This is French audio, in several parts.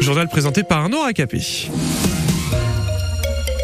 Journal présenté par Arnaud Racapé.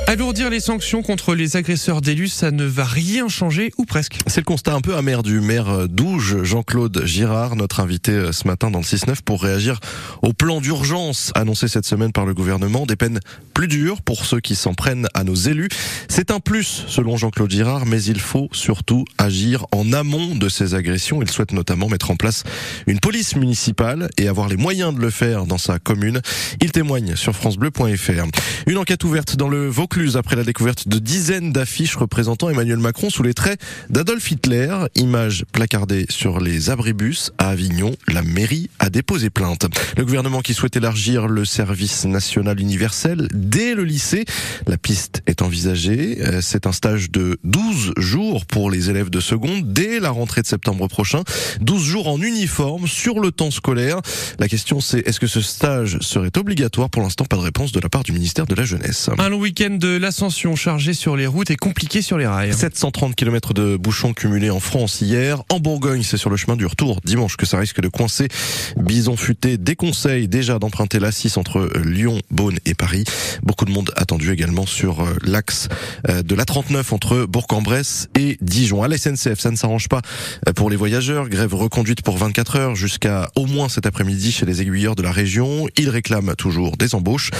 Alourdir les sanctions contre les agresseurs d'élus, ça ne va rien changer, ou presque. C'est le constat un peu amer du maire d'Ouge, Jean-Claude Girard, notre invité euh, ce matin dans le 6-9 pour réagir au plan d'urgence annoncé cette semaine par le gouvernement. Des peines plus dures pour ceux qui s'en prennent à nos élus. C'est un plus, selon Jean-Claude Girard, mais il faut surtout agir en amont de ces agressions. Il souhaite notamment mettre en place une police municipale et avoir les moyens de le faire dans sa commune. Il témoigne sur francebleu.fr. Une enquête ouverte dans le Vaucluse après la découverte de dizaines d'affiches représentant Emmanuel Macron sous les traits d'Adolf Hitler. Images placardées sur les abribus à Avignon. La mairie a déposé plainte. Le gouvernement qui souhaite élargir le service national universel dès le lycée. La piste est envisagée. Euh, c'est un stage de 12 jours pour les élèves de seconde dès la rentrée de septembre prochain. 12 jours en uniforme sur le temps scolaire. La question c'est est-ce que ce stage serait obligatoire? Pour l'instant, pas de réponse de la part du ministère de la Jeunesse. Un long week-end l'ascension chargée sur les routes et compliquée sur les rails. 730 km de bouchons cumulés en France hier. En Bourgogne, c'est sur le chemin du retour dimanche que ça risque de coincer. Bison futé déconseille déjà d'emprunter la 6 entre Lyon, Beaune et Paris. Beaucoup de monde attendu également sur euh, l'axe euh, de la 39 entre Bourg-en-Bresse et Dijon. À la SNCF, ça ne s'arrange pas euh, pour les voyageurs. Grève reconduite pour 24 heures jusqu'à au moins cet après-midi chez les aiguilleurs de la région. Ils réclament toujours des embauches.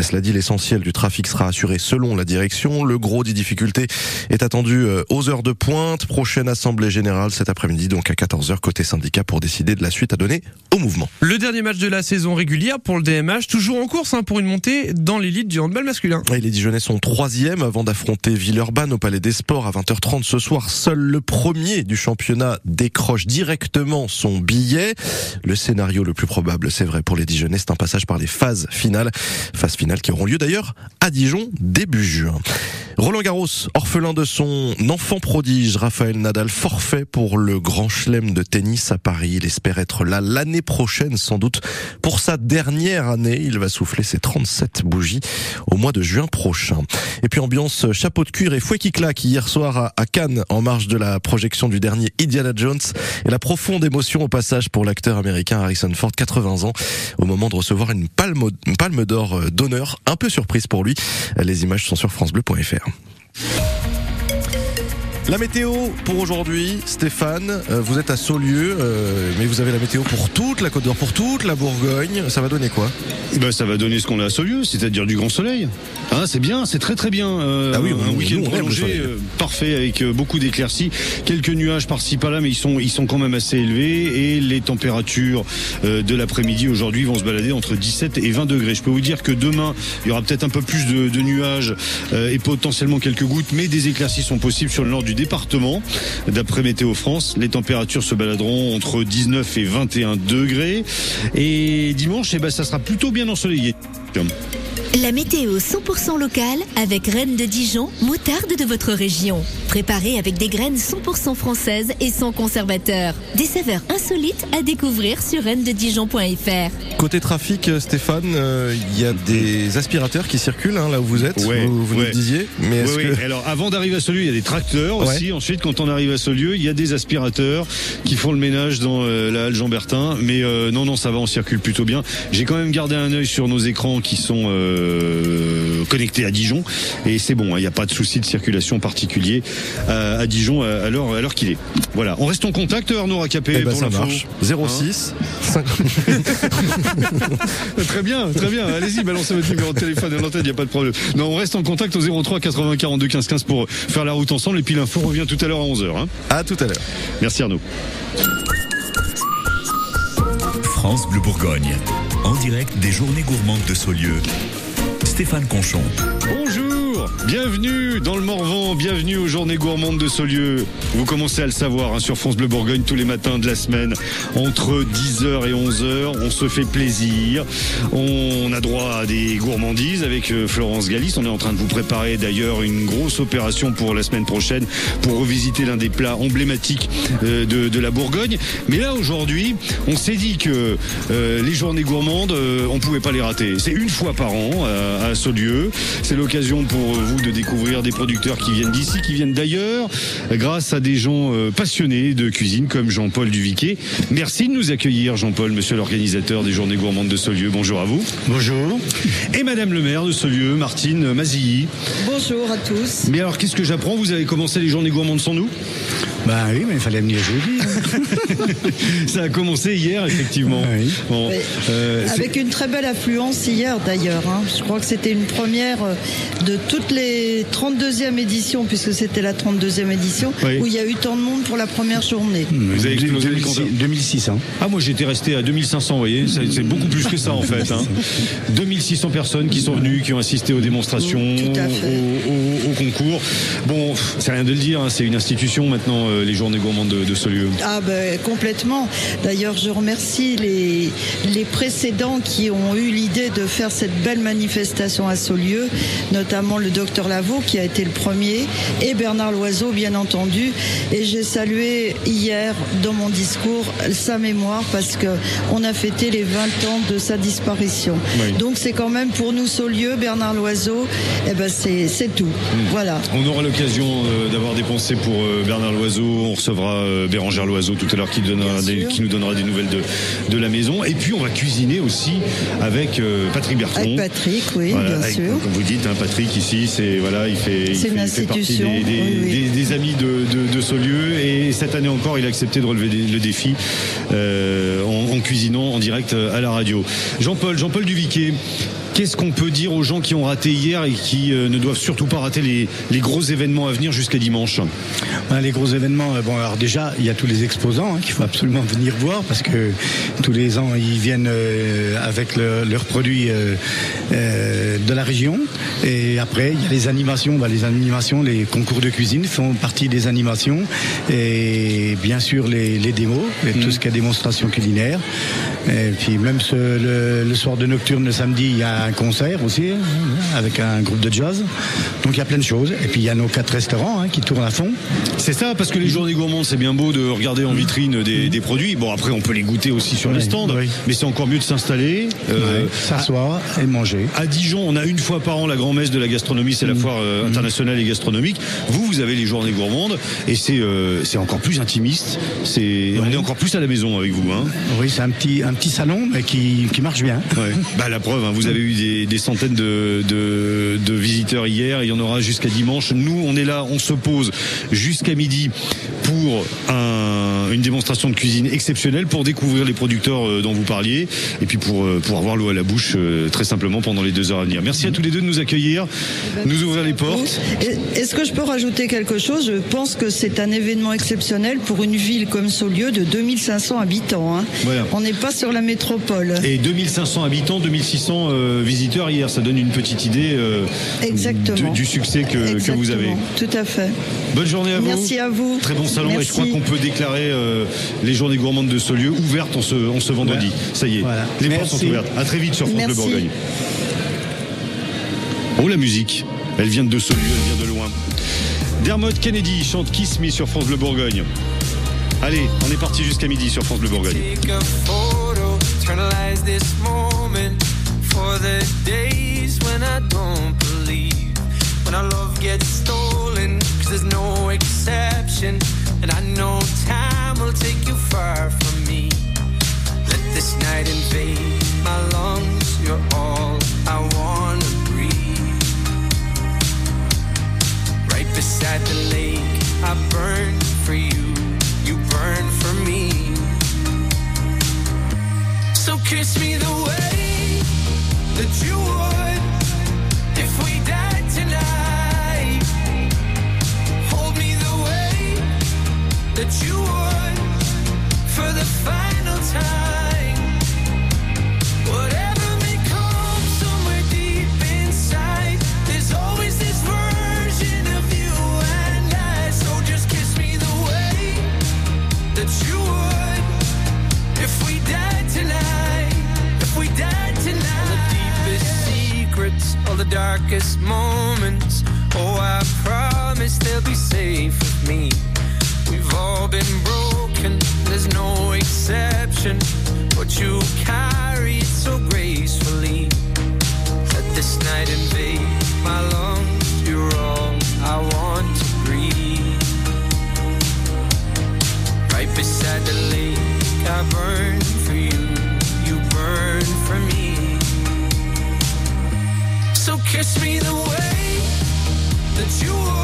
Cela dit, l'essentiel du trafic sera assuré selon la direction. Le gros des difficultés est attendu euh, aux heures de pointe. Prochaine assemblée générale cet après-midi, donc à 14h côté syndicat pour décider de la suite à donner au mouvement. Le dernier match de la saison régulière pour le DMH, toujours en course hein, pour une montée dans l'élite du handball masculin. Et les Dijonais sont troisième avant d'affronter Villeurbanne au Palais des Sports à 20h30 ce soir. Seul le premier du championnat décroche directement son billet. Le scénario le plus probable, c'est vrai pour les Dijonais, c'est un passage par les phases finales. Phases finales qui auront lieu d'ailleurs à Dijon début juin. Roland Garros, orphelin de son enfant prodige, Raphaël Nadal, forfait pour le grand chelem de tennis à Paris. Il espère être là l'année prochaine, sans doute. Pour sa dernière année, il va souffler ses 37 bougies au mois de juin prochain. Et puis ambiance chapeau de cuir et fouet qui claque hier soir à Cannes, en marge de la projection du dernier Indiana Jones. Et la profonde émotion au passage pour l'acteur américain Harrison Ford, 80 ans, au moment de recevoir une palme, palme d'or d'honneur. Un peu surprise pour lui. Les images sont sur francebleu.fr. La météo pour aujourd'hui, Stéphane, euh, vous êtes à Saulieu, euh, mais vous avez la météo pour toute la Côte d'Or, pour toute la Bourgogne. Ça va donner quoi? Ben, Ça va donner ce qu'on a à Saulieu, c'est-à-dire du grand soleil. Hein, c'est bien, c'est très très bien. Euh, ah oui, un week-end prolongé, parfait, avec beaucoup d'éclaircies. Quelques nuages par-ci par-là, mais ils sont, ils sont quand même assez élevés. Et les températures de l'après-midi aujourd'hui vont se balader entre 17 et 20 degrés. Je peux vous dire que demain, il y aura peut-être un peu plus de, de nuages et potentiellement quelques gouttes, mais des éclaircies sont possibles sur le nord du département. D'après Météo France, les températures se baladeront entre 19 et 21 degrés. Et dimanche, eh ben, ça sera plutôt bien ensoleillé. La météo 100% locale avec Rennes de Dijon, moutarde de votre région. Préparée avec des graines 100% françaises et sans conservateur. Des saveurs insolites à découvrir sur rennededijon.fr. Côté trafic, Stéphane, euh, il y a des aspirateurs qui circulent hein, là où vous êtes, vous, vous le disiez. Mais Alors avant d'arriver à ce lieu, il y a des tracteurs aussi. Ensuite, quand on arrive à ce lieu, il y a des aspirateurs qui font le ménage dans euh, la halle Jean-Bertin. Mais non, non, ça va, on circule plutôt bien. J'ai quand même gardé un œil sur nos écrans qui sont euh, connecté à Dijon. Et c'est bon, il hein, n'y a pas de souci de circulation particulier euh, à, Dijon à, l'heure qu'il est. Voilà, on reste en contact, Arnaud Racapé. Eh ben, ça marche. 06 Très bien, très bien. Allez-y, balancez votre numéro de téléphone à l'antenne, il n'y a pas de problème. Non, on reste en contact au 03 80 42 15 15 pour faire la route ensemble. Et puis l'info revient tout à l'heure à 11h. Hein. À tout à l'heure. Merci Arnaud. France Bleu Bourgogne, en direct des journées gourmandes de Saulieu. Stéphane Conchon. Bonjour Bienvenue dans le Morvan, bienvenue aux journées gourmandes de Saulieu. Vous commencez à le savoir hein, sur France Bleu Bourgogne tous les matins de la semaine. Entre 10h et 11h, on se fait plaisir. On a droit à des gourmandises avec euh, Florence Galis. On est en train de vous préparer d'ailleurs une grosse opération pour la semaine prochaine pour revisiter l'un des plats emblématiques euh, de, la Bourgogne. Mais là aujourd'hui, on s'est dit que euh, les journées gourmandes, on pouvait pas les rater. C'est une fois par an à Saulieu. C'est l'occasion pour vous vous de découvrir des producteurs qui viennent d'ici, qui viennent d'ailleurs, grâce à des gens euh, passionnés de cuisine comme Jean-Paul Duviquet. Merci de nous accueillir, Jean-Paul, monsieur l'organisateur des Journées Gourmandes de Saulieu. Bonjour à vous. Bonjour. Et madame le maire de Saulieu, Martine Mazilly. Bonjour à tous. Mais alors, qu'est-ce que j'apprends? Vous avez commencé les Journées Gourmandes sans nous? Bah oui, mais il fallait venir jeudi. ça a commencé hier, effectivement. Bon, euh, avec une très belle affluence hier, d'ailleurs. Hein. Je crois que c'était une première euh, de toutes les 32e éditions, puisque c'était la 32e édition, où il y a eu tant de monde pour la première journée. Vous avez explosé 2600. Ah, moi j'étais resté à 2500, vous voyez. C'est beaucoup plus que ça, en fait. Hein. 2600 personnes qui sont venues, qui ont assisté aux démonstrations, au, concours. Bon, c'est rien de le dire, hein. c'est une institution maintenant euh, les journées gourmandes de, de lieu Ah ben complètement. D'ailleurs, je remercie les, les précédents qui ont eu l'idée de faire cette belle manifestation à Saulieu, notamment le docteur Lavaux qui a été le premier et Bernard Loiseau bien entendu. Et j'ai salué hier dans mon discours sa mémoire parce que on a fêté les 20 ans de sa disparition. Donc c'est quand même pour nous Saulieu, Bernard Loiseau, et eh ben c'est tout. Hmm. Voilà. On aura l'occasion euh, d'avoir des pensées pour euh, Bernard Loiseau on recevra euh, Bérangère Loiseau tout à l'heure qui, qui, nous donnera des nouvelles de, de, la maison. Et puis on va cuisiner aussi avec euh, Patrick Bertrand. Avec Patrick, oui, bien sûr. Comme vous dites, hein, Patrick ici, c'est voilà, il fait, il fait, partie des, amis de, de, Saulieu. Et cette année encore, il a accepté de relever le défi euh, en, en, cuisinant en direct à la radio. Jean-Paul, Jean-Paul Duviquet. Qu'est-ce qu'on peut dire aux gens qui ont raté hier et qui euh, ne doivent surtout pas rater les, gros événements à venir jusqu'à dimanche ben, Les gros événements, euh, bon alors déjà il y a tous les exposants hein, qu'il faut absolument venir voir parce que tous les ans ils viennent euh, avec leurs produits de la région et après il y a les animations, ben, les animations, les concours de cuisine font partie des animations et bien sûr les, démos, et tout mm. ce qui est démonstration culinaire. Et puis même le, le soir de nocturne le samedi il y a un concert aussi avec un groupe de jazz. Donc il y a plein de choses. Et puis il y a nos quatre restaurants hein, qui tournent à fond. C'est ça, parce que les journées gourmandes, c'est bien beau de regarder en vitrine des, produits. Bon, après, on peut les goûter aussi sur les stands, mais c'est encore mieux de s'installer, euh, s'asseoir et manger. À Dijon, on a une fois par an la grand-messe de la gastronomie, c'est la mm. foire euh, internationale et gastronomique. Vous, vous avez les journées gourmandes et c'est euh, c'est encore plus intimiste. C'est on est encore plus à la maison avec vous. Hein. Oui, c'est un petit un petit salon mais qui, qui marche bien. Bah la preuve, hein, vous avez eu des, centaines de, de, visiteurs hier. Il y en aura jusqu'à dimanche. Nous, on est là, on se pose jusqu'à midi pour une démonstration de cuisine exceptionnelle, pour découvrir les producteurs euh, dont vous parliez, et puis pour, euh, pour avoir l'eau à la bouche euh, très simplement pendant les deux heures à venir. Merci à tous les deux de nous accueillir, nous ouvrir les portes. Est-ce que je peux rajouter quelque chose? Je pense que c'est un événement exceptionnel pour une ville comme Saulieu de 2500 habitants. Hein. On n'est pas sur la métropole. Et 2500 habitants, 2600 visiteurs hier. Ça donne une petite idée euh, du succès que, que, vous avez. Tout à fait. Bonne journée à vous. Merci à vous. Très bon salon. Et je crois qu'on peut déclarer euh, les journées gourmandes de Saulieu ouvertes en ce, en ce vendredi. Ça y est. Les portes sont ouvertes. À très vite sur France Bleu Bourgogne. Oh la musique. Elle vient de Saulieu, elle vient de loin. Dermot Kennedy chante Kiss Me sur France Bleu Bourgogne. Allez, on est parti jusqu'à midi sur France Bleu Bourgogne. for the days when I don't believe. When our love gets stolen, cause there's no exception. And I know time will take you far from me. Let this night invade my lungs. You're all I wanna breathe. Right beside the lake, I burn for you. You burn for me. So kiss me the way that you would that you for the final time. Whatever may come somewhere deep inside, there's always this version of you and I. So just kiss me the way that you would if we died tonight. If we died tonight All the deepest secrets, all the darkest moments. Oh, I promise they'll be safe with me all been broken, there's no exception. But you carry it so gracefully. Let this night invade my lungs, you're all I want to breathe. Right beside the lake, I burn for you, you burn for me. So kiss me the way that you are.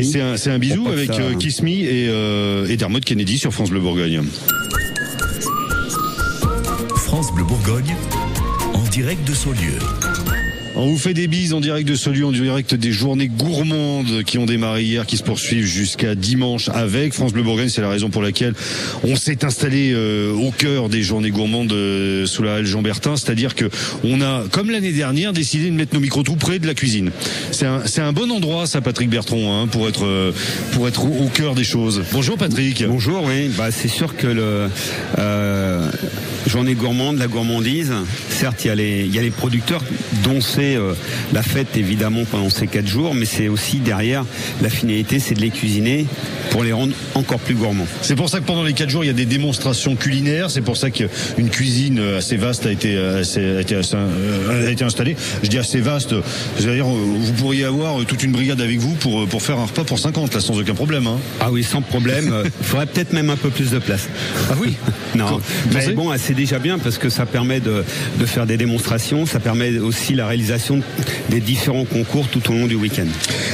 C'est un, bisou avec euh, Kiss Me et, euh, et Dermot Kennedy sur France Bleu Bourgogne. France Bleu Bourgogne, en direct de Saulieu. On vous fait des bises en direct de Solu, en direct des journées gourmandes qui ont démarré hier, qui se poursuivent jusqu'à dimanche avec France Bleu Bourgogne. C'est la raison pour laquelle on s'est installé euh, au cœur des journées gourmandes euh, sous la halle Jean Bertin. C'est-à-dire que on a, comme l'année dernière, décidé de mettre nos micros tout près de la cuisine. C'est un, bon endroit, ça, Patrick Bertrand, hein, pour être euh, au, cœur des choses. Bonjour, Patrick. Bonjour. Oui, bah c'est sûr que le journée gourmande, la gourmandise. Certes, il y a les producteurs dont c'est euh, la fête évidemment pendant ces quatre jours, mais c'est aussi derrière la finalité, c'est de les cuisiner pour les rendre encore plus gourmands. C'est pour ça que pendant les quatre jours, il y a des démonstrations culinaires. C'est pour ça qu'une cuisine assez vaste a été, assez, a été, euh, a été installée. Je dis assez vaste, c'est-à-dire vous pourriez avoir toute une brigade avec vous pour, pour faire un repas pour 50, là, sans aucun problème. Hein. Ah oui, sans problème. Il faudrait peut-être même un peu plus de place. Ah oui Non, mais bon, c'est déjà bien parce que ça permet de, de faire des démonstrations, ça permet aussi la réalisation des différents concours tout au long du week-end.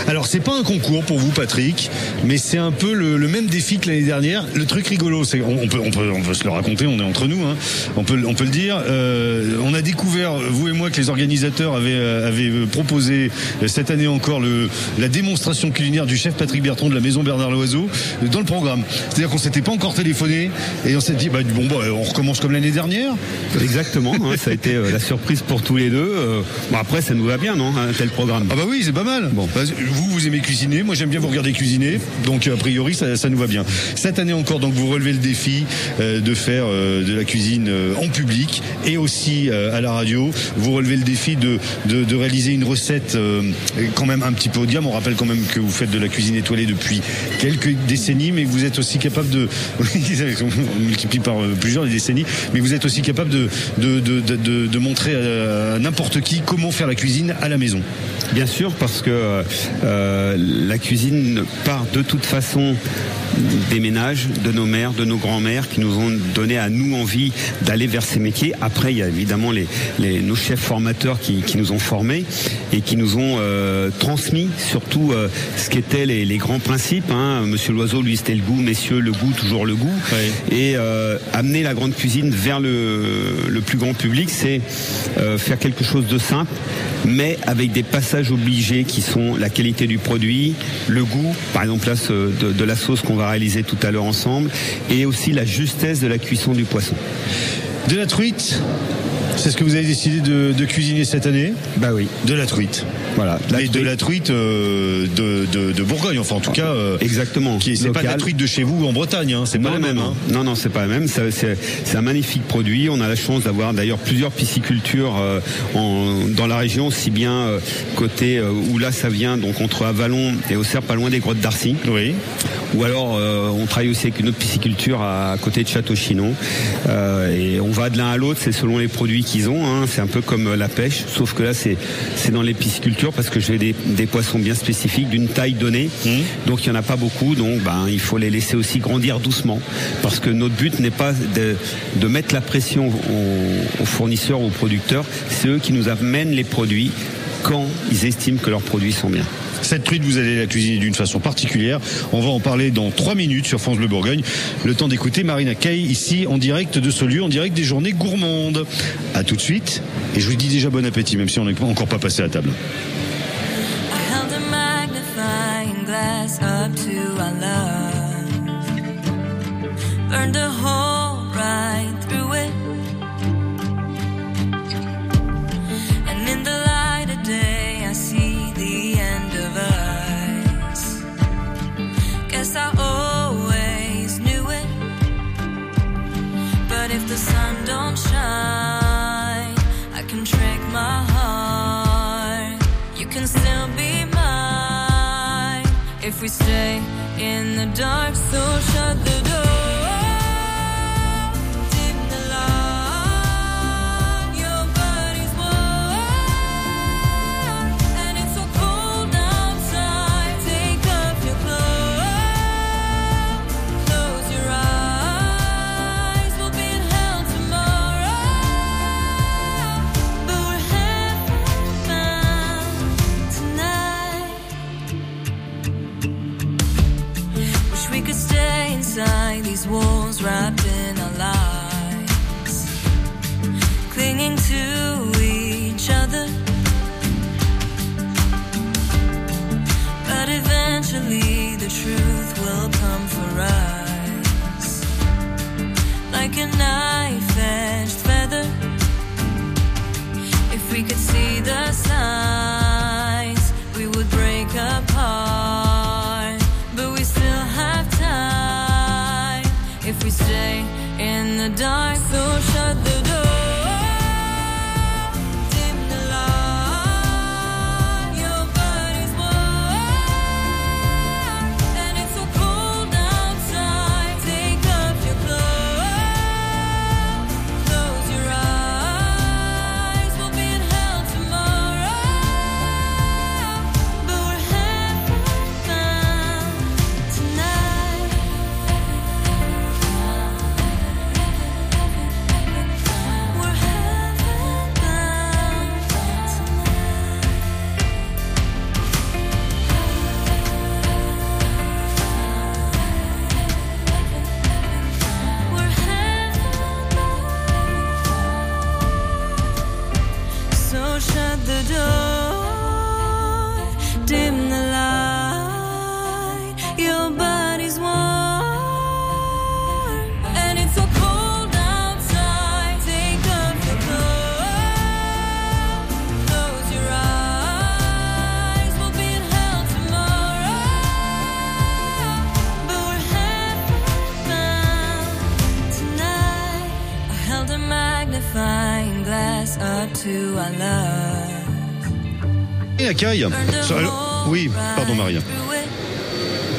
Alors c'est pas un concours pour vous Patrick, mais c'est un peu le, même défi que l'année dernière. Le truc rigolo, c'est on, peut, on, peut, on peut se le raconter, on est entre nous, hein. on, peut, on peut le dire. Euh, on a découvert, vous et moi, que les organisateurs avaient, euh, avaient proposé euh, cette année encore le, la démonstration culinaire du chef Patrick Bertrand de la maison Bernard Loiseau dans le programme. C'est-à-dire qu'on s'était pas encore téléphoné et on s'est dit bah, bon bah, on recommence comme l'année dernière. Exactement, hein, ça a été la surprise pour tous les deux. Bon, après, ça nous va bien, non Un tel programme? Ah bah oui, c'est pas mal. Bon. Bah, vous, vous aimez cuisiner. Moi, j'aime bien vous regarder cuisiner. Donc, a priori, ça, ça, nous va bien. Cette année encore, donc, vous relevez le défi euh, de faire euh, de la cuisine euh, en public et aussi à la radio. Vous relevez le défi de, de, de réaliser une recette quand même un petit peu haut de gamme. On rappelle quand même que vous faites de la cuisine étoilée depuis quelques décennies, mais vous êtes aussi capable de... on multiplie par plusieurs les décennies, mais vous êtes aussi capable de, de, de, de montrer à n'importe qui comment faire la cuisine à la maison Bien sûr, parce que euh, la cuisine part de toute façon des ménages, de nos mères, de nos grands-mères qui nous ont donné à nous envie d'aller vers ces métiers. Après, il y a évidemment les, nos chefs formateurs qui, nous ont formés et qui nous ont euh, transmis surtout euh, ce qu'étaient les, grands principes. Hein. Monsieur Loiseau, lui, c'était le goût. Messieurs, le goût, toujours le goût. Et amener la grande cuisine vers le, le plus grand public, c'est faire quelque chose de simple, mais avec des passages obligés qui sont la qualité du produit, le goût, par exemple là, de, de la sauce qu'on va réaliser tout à l'heure ensemble, et aussi la justesse de la cuisson du poisson. De la truite, c'est ce que vous avez décidé de, cuisiner cette année? Bah oui. De la truite. Voilà. La Et de la truite euh, de, de, de Bourgogne, enfin en tout cas. euh, Exactement. qui- C'est pas de la truite de chez vous en Bretagne, hein, c'est pas la même. non, hein. non, non, c'est pas la même. C'est un magnifique produit. On a la chance d'avoir d'ailleurs plusieurs piscicultures euh, en- dans la région, aussi bien euh, côté euh, où là ça vient, donc entre Avalon et Auxerre, pas loin des grottes d'Arcy. Oui. Ou alors euh, on travaille aussi avec une autre pisciculture à, côté de Château-Chinon. Euh, et on va de l'un à l'autre, c'est selon les produits qu'ils ont. hein. C'est un peu comme la pêche, sauf que là c'est c'est dans les piscicultures parce que j'ai des, des poissons bien spécifiques d'une taille donnée. Donc il y en a pas beaucoup, donc ben il faut les laisser aussi grandir doucement parce que notre but n'est pas de, de mettre la pression aux, aux fournisseurs, aux producteurs. C'est eux qui nous amènent les produits quand ils estiment que leurs produits sont bien. Cette truite, vous allez la cuisiner d'une façon particulière. On va en parler dans trois minutes sur France Bleu Bourgogne. Le temps d'écouter Marina Kay ici en direct de ce lieu, en direct des journées gourmandes. À tout de suite. Et je vous dis déjà bon appétit, même si on n'est encore pas passé à table. mess up to our love. Burned a hole right through it. If we stay in the dark. So shut the door. Walls, wrapped in our lies, clinging to each other. But eventually, the truth will come for us, like a knife-edged feather. If we could see the signs, we stay in the dark. So shut the sur- alors- oui, pardon Maria.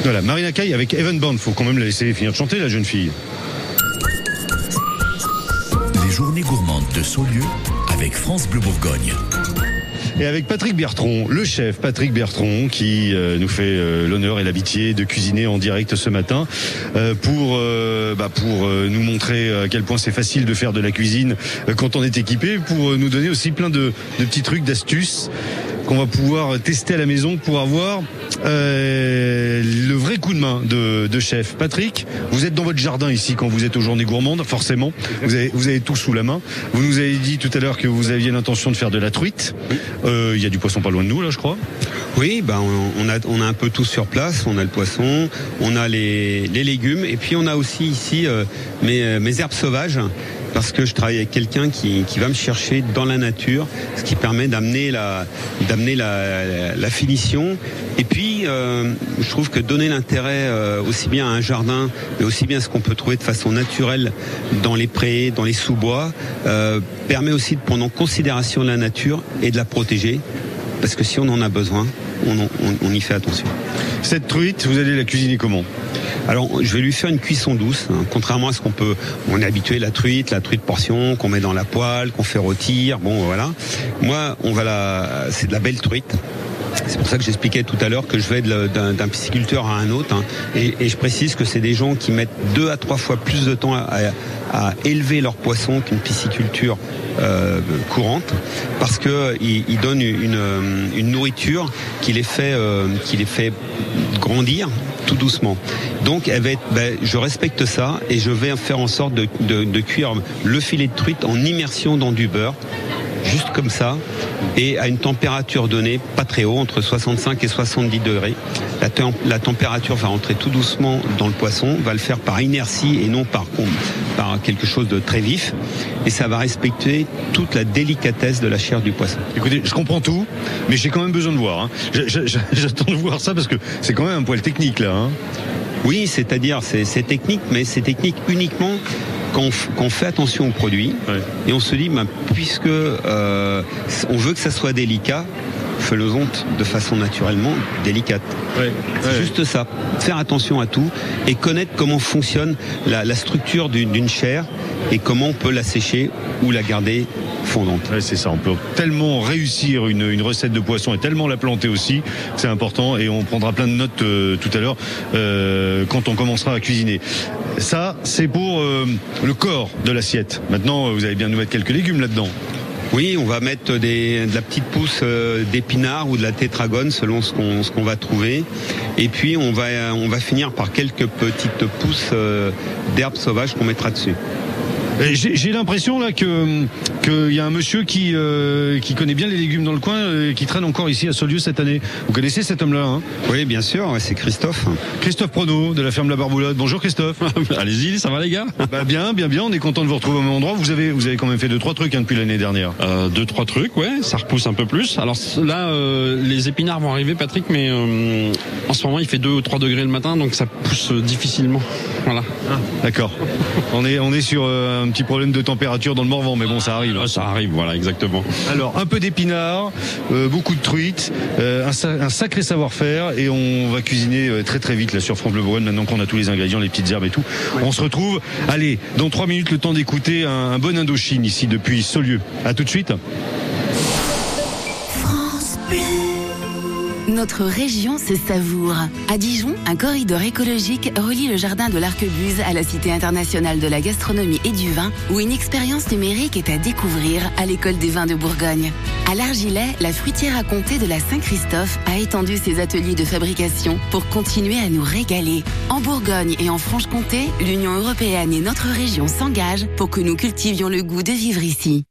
Voilà, Marina Kay avec Evan Bond. Faut quand même la laisser finir de chanter, la jeune fille. Les journées gourmandes de Saulieu avec France Bleu Bourgogne. Et avec Patrick Bertrand, le chef Patrick Bertrand, qui euh, nous fait euh, l'honneur et l'amitié de cuisiner en direct ce matin euh, pour bah, pour nous montrer à quel point c'est facile de faire de la cuisine quand on est équipé, pour nous donner aussi plein de, de petits trucs, d'astuces qu'on va pouvoir tester à la maison pour avoir euh, le vrai coup de main de, chef. Patrick, vous êtes dans votre jardin ici quand vous êtes aux journées gourmandes, forcément. Vous avez, tout sous la main. Vous nous avez dit tout à l'heure que vous aviez l'intention de faire de la truite. Euh, Il y a du poisson pas loin de nous, là, je crois. Oui, ben on, a, un peu tout sur place. On a le poisson, on a les, légumes, et puis on a aussi ici euh, mes herbes sauvages. Parce que je travaille avec quelqu'un qui, qui va me chercher dans la nature, ce qui permet d'amener la, d'amener la, finition. Et puis, euh, je trouve que donner l'intérêt euh, aussi bien à un jardin, mais aussi bien à ce qu'on peut trouver de façon naturelle dans les prés, dans les sous-bois, euh, permet aussi de prendre en considération la nature et de la protéger. Parce que si on en a besoin, on, en- on- on y fait attention. Cette truite, vous allez la cuisiner comment? Alors, je vais lui faire une cuisson douce, hein, contrairement à ce qu'on peut. On est habitué la truite, la truite portion qu'on met dans la poêle, qu'on fait rôtir. Bon, voilà. Moi, on va la. C'est de la belle truite. C'est pour ça que j'expliquais tout à l'heure que je vais d'un pisciculteur à un autre. hein. et, je précise que c'est des gens qui mettent deux à trois fois plus de temps à, élever leurs poissons qu'une pisciculture euh, courante, parce que ils, donnent une, nourriture qui les fait, euh, qui les fait grandir tout doucement. Donc, elle ben, je respecte ça et je vais faire en sorte de cuire le filet de truite en immersion dans du beurre juste comme ça, et à une température donnée, pas très haut, entre 65 et 70 degrés. La, tem- la température va rentrer tout doucement dans le poisson, va le faire par inertie et non par, par quelque chose de très vif, et ça va respecter toute la délicatesse de la chair du poisson. Écoutez, je comprends tout, mais j'ai quand même besoin de voir. hein. J'attends de voir ça parce que c'est quand même un poil technique là. hein. Oui, c'est-à-dire c'est c'est technique, mais c'est technique uniquement quand on, f- quand on fait attention aux produits et on se dit, ben, puisque euh, on veut que ça soit délicat, faisons de façon naturellement délicate. C'est juste ça. Faire attention à tout et connaître comment fonctionne la, la structure d'une chair et comment on peut la sécher ou la garder fondante. Ouais, c'est ça, on peut tellement réussir une, une recette de poisson et tellement la planter aussi, c'est important et on prendra plein de notes euh, tout à l'heure euh, quand on commencera à cuisiner. Ça, c'est pour euh, le corps de l'assiette. Maintenant, vous allez bien nous mettre quelques légumes là-dedans. Oui, on va mettre de la petite pousse euh, d'épinards ou de la tétragone selon ce qu'on ce qu'on va trouver. Et puis on va on va finir par quelques petites pousses euh, d'herbes sauvages qu'on mettra dessus. Et J'ai l'impression là que qu'il y a un monsieur qui euh, qui connaît bien les légumes dans le coin, euh, qui traîne encore ici à Saulieu cette année. Vous connaissez cet homme-là hein? Oui, bien sûr, c'est Christophe. Christophe Prono de la ferme La Barboulotte. Bonjour Christophe. Allez-y, ça va les gars? Bah Bien, bien, bien. On est content de vous retrouver au même endroit. Vous avez vous avez quand même fait deux trois trucs hein, depuis l'année dernière. euh, Deux, trois trucs, ouais, ça repousse un peu plus. Alors là, euh, les épinards vont arriver, Patrick, mais euh, en ce moment, il fait 2 ou 3 degrés le matin, donc ça pousse euh, difficilement. Voilà. D'accord. On est on est sur euh, un petit problème de température dans le Morvan, mais bon, ça arrive. Ah, Ça arrive, voilà, exactement. Alors, un peu d'épinards, euh, beaucoup de truites, euh, un, un sacré savoir-faire, et on va cuisiner euh, très très vite là sur France Bleu Bourgogne, maintenant qu'on a tous les ingrédients, les petites herbes et tout. On se retrouve, allez, dans trois minutes, le temps d'écouter un, un bon Indochine ici depuis Saulieu. À tout de suite. France Bleu. Notre région se savoure. À Dijon, un corridor écologique relie le jardin de l'Arquebuse à la Cité internationale de la gastronomie et du vin, où une expérience numérique est à découvrir à l'école des vins de Bourgogne. À l'Argilet, la fruitière à comté de la Saint-Christophe a étendu ses ateliers de fabrication pour continuer à nous régaler. En Bourgogne et en Franche-Comté, l'Union européenne et notre région s'engagent pour que nous cultivions le goût de vivre ici.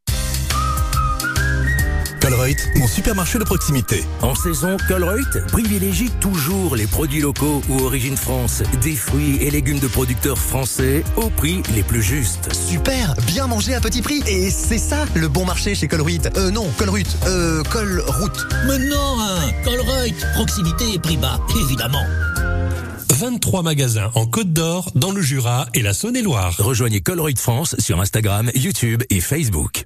Colruyt, mon supermarché de proximité. En saison, Colruyt privilégie toujours les produits locaux ou origine France, des fruits et légumes de producteurs français au prix les plus justes. Super, bien manger à petit prix. Et c'est ça le bon marché chez Colruyt. Euh, non, Colruyt, euh, Colroute. Mais non, hein, Colruyt, proximité et prix bas, évidemment. 23 magasins en Côte d'Or, dans le Jura et la Saône-et-Loire. Rejoignez Colruyt France sur Instagram, YouTube et Facebook.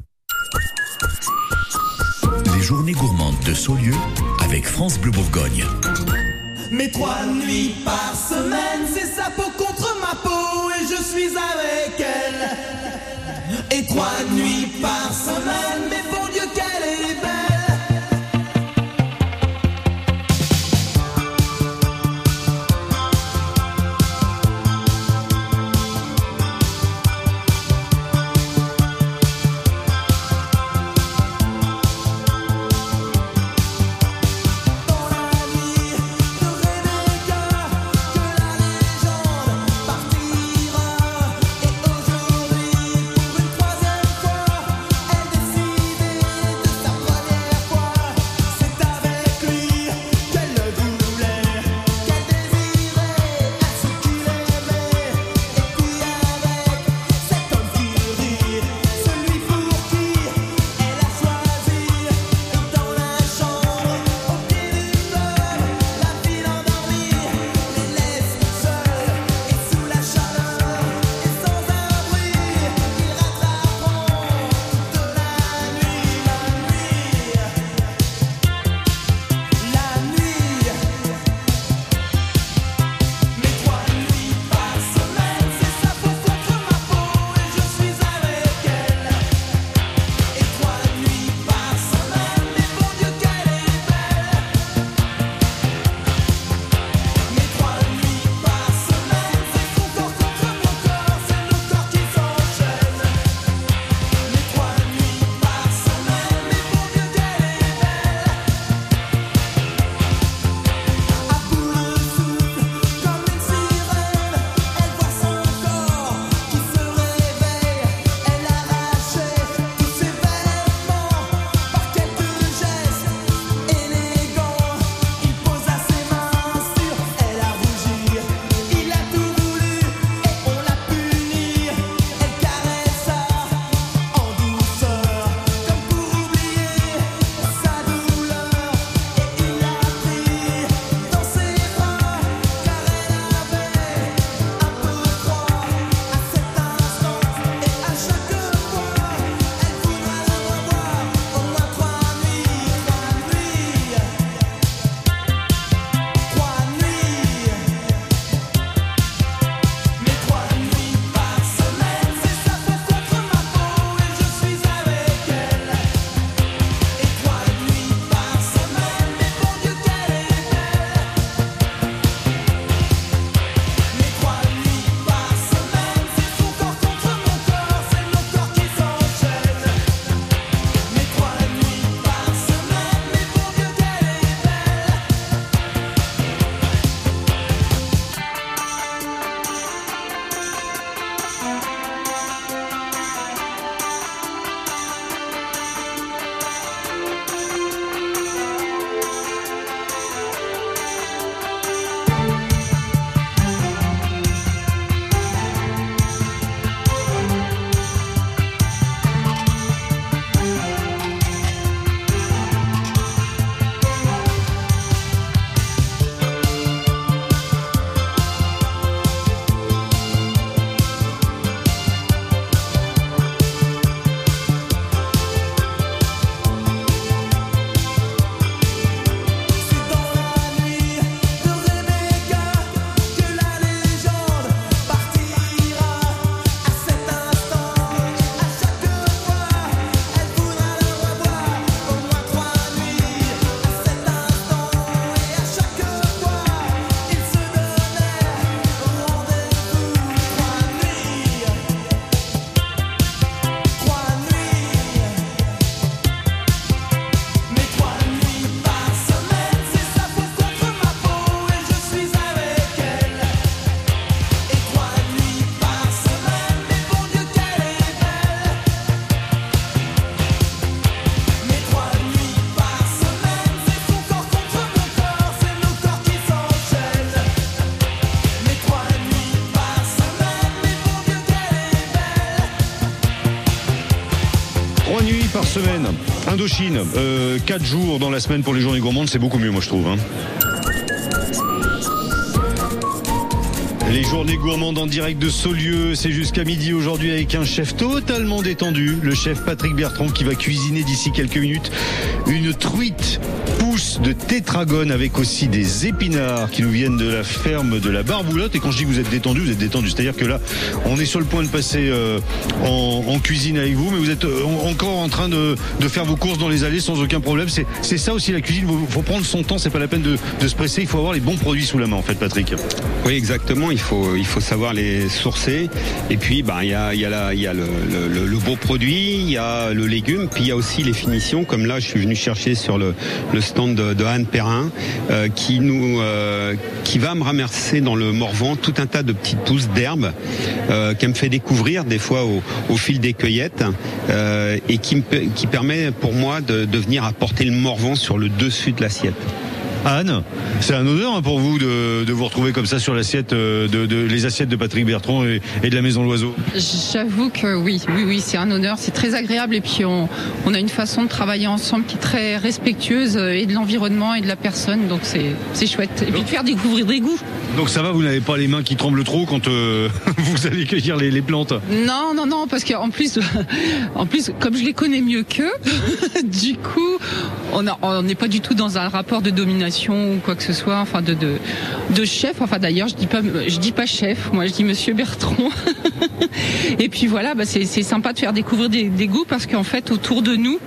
Journées gourmandes de Saulieu avec France Bleu Bourgogne. Mais trois nuits par semaine, c'est sa peau contre ma peau et je suis avec elle. Et trois nuits par semaine, mais bon Dieu qu'elle Indochine, 4 jours dans la semaine pour les journées gourmandes, c'est beaucoup mieux, moi je trouve. hein. Les journées gourmandes en direct de Saulieu, c'est jusqu'à midi aujourd'hui avec un chef totalement détendu, le chef Patrick Bertrand qui va cuisiner d'ici quelques minutes une truite de tétragone avec aussi des épinards qui nous viennent de la ferme de la Barboulotte. Et quand je dis que vous êtes détendu, vous êtes détendu. C'est-à-dire que là, on est sur le point de passer euh, en, cuisine avec vous, mais vous êtes euh, en- encore en train de, faire vos courses dans les allées sans aucun problème. C'est ça aussi la cuisine. Il faut prendre son temps. C'est pas la peine de, se presser. Il faut avoir les bons produits sous la main, en fait, Patrick. Oui, exactement. Il faut, il faut savoir les sourcer. Et puis, ben, il y a, y a, y a le, le- le- le beau produit, il y a le légume, puis il y a aussi les finitions. Comme là, je suis venu chercher sur le, le stand de, Anne Perrin, euh, qui nous, euh, va me ramasser dans le Morvan tout un tas de petites pousses d'herbes euh, qu'elle me fait découvrir des fois au, fil des cueillettes et qui permet pour moi de, de venir apporter le Morvan sur le dessus de l'assiette. Anne, c'est un honneur hein, pour vous de, de vous retrouver comme ça sur l'assiette euh, de, de- les assiettes de Patrick Bertrand et, et de la Maison Loiseau. J'avoue que oui, oui, oui, c'est un honneur, c'est très agréable et puis on, on a une façon de travailler ensemble qui est très respectueuse euh, et de l'environnement et de la personne, donc c'est c'est chouette. Et puis de faire découvrir des goûts. Donc ça va, vous n'avez pas les mains qui tremblent trop quand euh, vous allez cueillir les, les plantes? Non, non, non, parce qu'en plus, en plus, comme je les connais mieux qu'eux, du coup, on n'est pas du tout dans un rapport de domination ou quoi que ce soit, enfin de chef. Enfin d'ailleurs, je dis pas, je dis pas chef, moi je dis Monsieur Bertrand. Et puis voilà, bah, c'est sympa de faire découvrir des, goûts parce qu'en fait, autour de nous.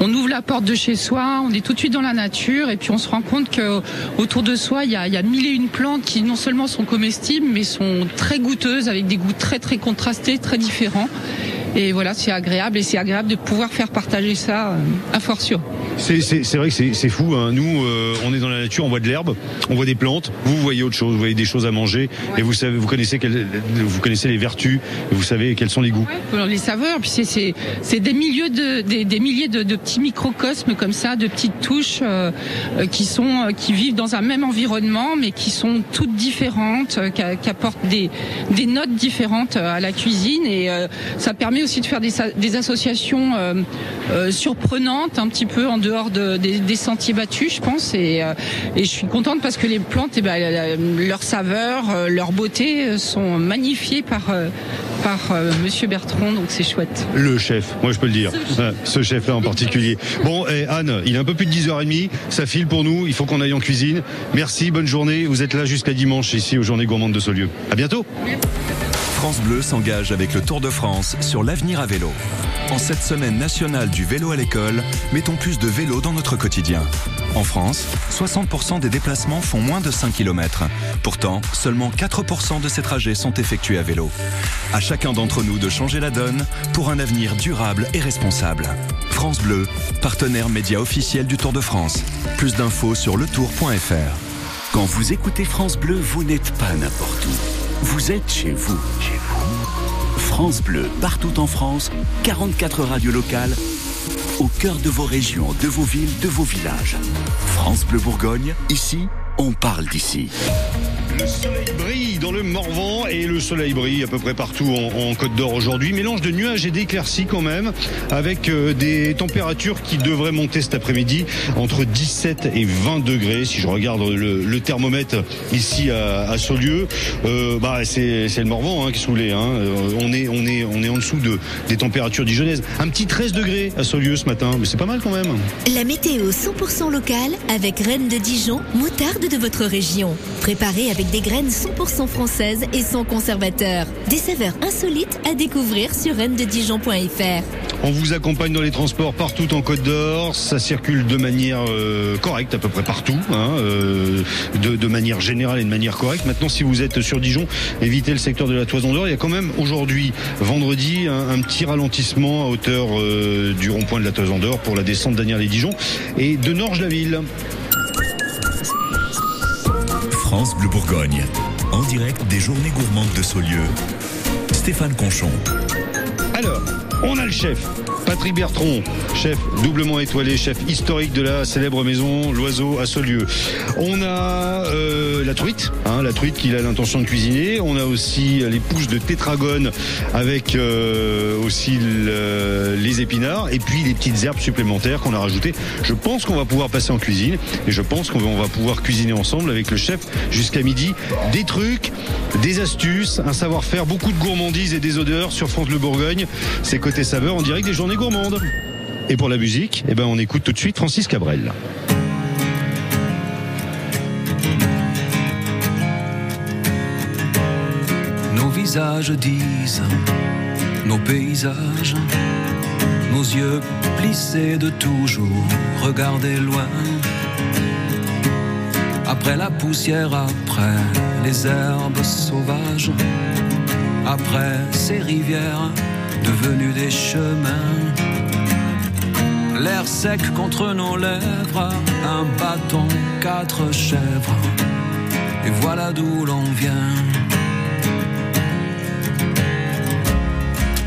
On ouvre la porte de chez soi, on est tout de suite dans la nature et puis on se rend compte que autour de soi il y a, il y a mille et une plantes qui non seulement sont comestibles mais sont très goûteuses avec des goûts très très contrastés, très différents. Et voilà, c'est agréable et c'est agréable de pouvoir faire partager ça euh, à fortiori. C'est c'est- c'est vrai que c'est c'est fou. hein. Nous, euh, on est dans la nature, on voit de l'herbe, on voit des plantes. Vous voyez autre chose, vous voyez des choses à manger et vous savez, vous connaissez quelles- vous connaissez les vertus, et vous savez quels sont les goûts. Alors, les saveurs, puis c'est c'est c'est des milieux de des, des milliers de, de petits microcosmes comme ça, de petites touches euh, qui sont euh, qui vivent dans un même environnement, mais qui sont toutes différentes, euh, qui, apportent des des notes différentes à la cuisine et euh, ça permet aussi de faire des, associations euh, euh, surprenantes, un petit peu en dehors de, des, des sentiers battus, je pense. Et, euh, et je suis contente parce que les plantes, eh ben, leur saveur, leur beauté sont magnifiées par par euh, Monsieur Bertrand, donc c'est chouette. Le chef, moi je peux le dire. Ce chef-là en particulier. Bon, et Anne, il est un peu plus de 10h30, ça file pour nous, il faut qu'on aille en cuisine. Merci, bonne journée. Vous êtes là jusqu'à dimanche ici aux Journées Gourmandes de Saulieu. À bientôt. France Bleu s'engage avec le Tour de France sur l'avenir à vélo. En cette semaine nationale du vélo à l'école, mettons plus de vélo dans notre quotidien. En France, 60% des déplacements font moins de 5 km. Pourtant, seulement 4% de ces trajets sont effectués à vélo. À chacun d'entre nous de changer la donne pour un avenir durable et responsable. France Bleu, partenaire média officiel du Tour de France. Plus d'infos sur letour.fr. Quand vous écoutez France Bleu, vous n'êtes pas n'importe où. Vous êtes chez vous. Chez vous. France Bleu, partout en France, 44 radios locales, au cœur de vos régions, de vos villes, de vos villages. France Bleu Bourgogne, ici, on parle d'ici. Le soleil brille dans le Morvan et le soleil brille à peu près partout en, Côte d'Or aujourd'hui. Mélange de nuages et d'éclaircies quand même, avec euh, des températures qui devraient monter cet après-midi entre 17 et 20 degrés. Si je regarde le, thermomètre ici à, Saulieu, euh, bah c'est le Morvan hein, qui est saoulé. Hein. Euh, on est on est on est en dessous de des températures dijonnaises. Un petit 13 degrés à Saulieu ce matin, mais c'est pas mal quand même. La météo 100% locale avec Rennes de Dijon, moutarde de votre région. Préparée avec des graines 100% françaises et sans conservateur. Des saveurs insolites à découvrir sur rennededijon.fr. On vous accompagne dans les transports partout en Côte d'Or. Ça circule de manière euh, correcte à peu près partout, hein, euh, de, manière générale et de manière correcte. Maintenant, si vous êtes sur Dijon, évitez le secteur de la Toison d'Or. Il y a quand même aujourd'hui, vendredi, un, petit ralentissement à hauteur euh, du rond-point de la Toison d'Or pour la descente d'Anières les Dijon et de Norge-la-Ville. France Bleu Bourgogne, en direct des journées gourmandes de Saulieu. Stéphane Conchon. Alors, on a le chef. Patrick Bertron, chef doublement étoilé, chef historique de la célèbre maison L'Oiseau à Saulieu. On a euh, la truite, hein, la truite qu'il a l'intention de cuisiner. On a aussi les pousses de tétragone avec euh, aussi le- les épinards et puis les petites herbes supplémentaires qu'on a rajoutées. Je pense qu'on va pouvoir passer en cuisine et je pense qu'on va, pouvoir cuisiner ensemble avec le chef jusqu'à midi des trucs, des astuces, un savoir-faire, beaucoup de gourmandises et des odeurs sur France Bleu Bourgogne. C'est côté saveur en direct des journées Et pour la musique, eh ben on écoute tout de suite Francis Cabrel. Nos visages disent, nos paysages, nos yeux plissés de toujours regarder loin. Après la poussière, après les herbes sauvages, après ces rivières devenues des chemins. L'air sec contre nos lèvres, un bâton, quatre chèvres, et voilà d'où l'on vient.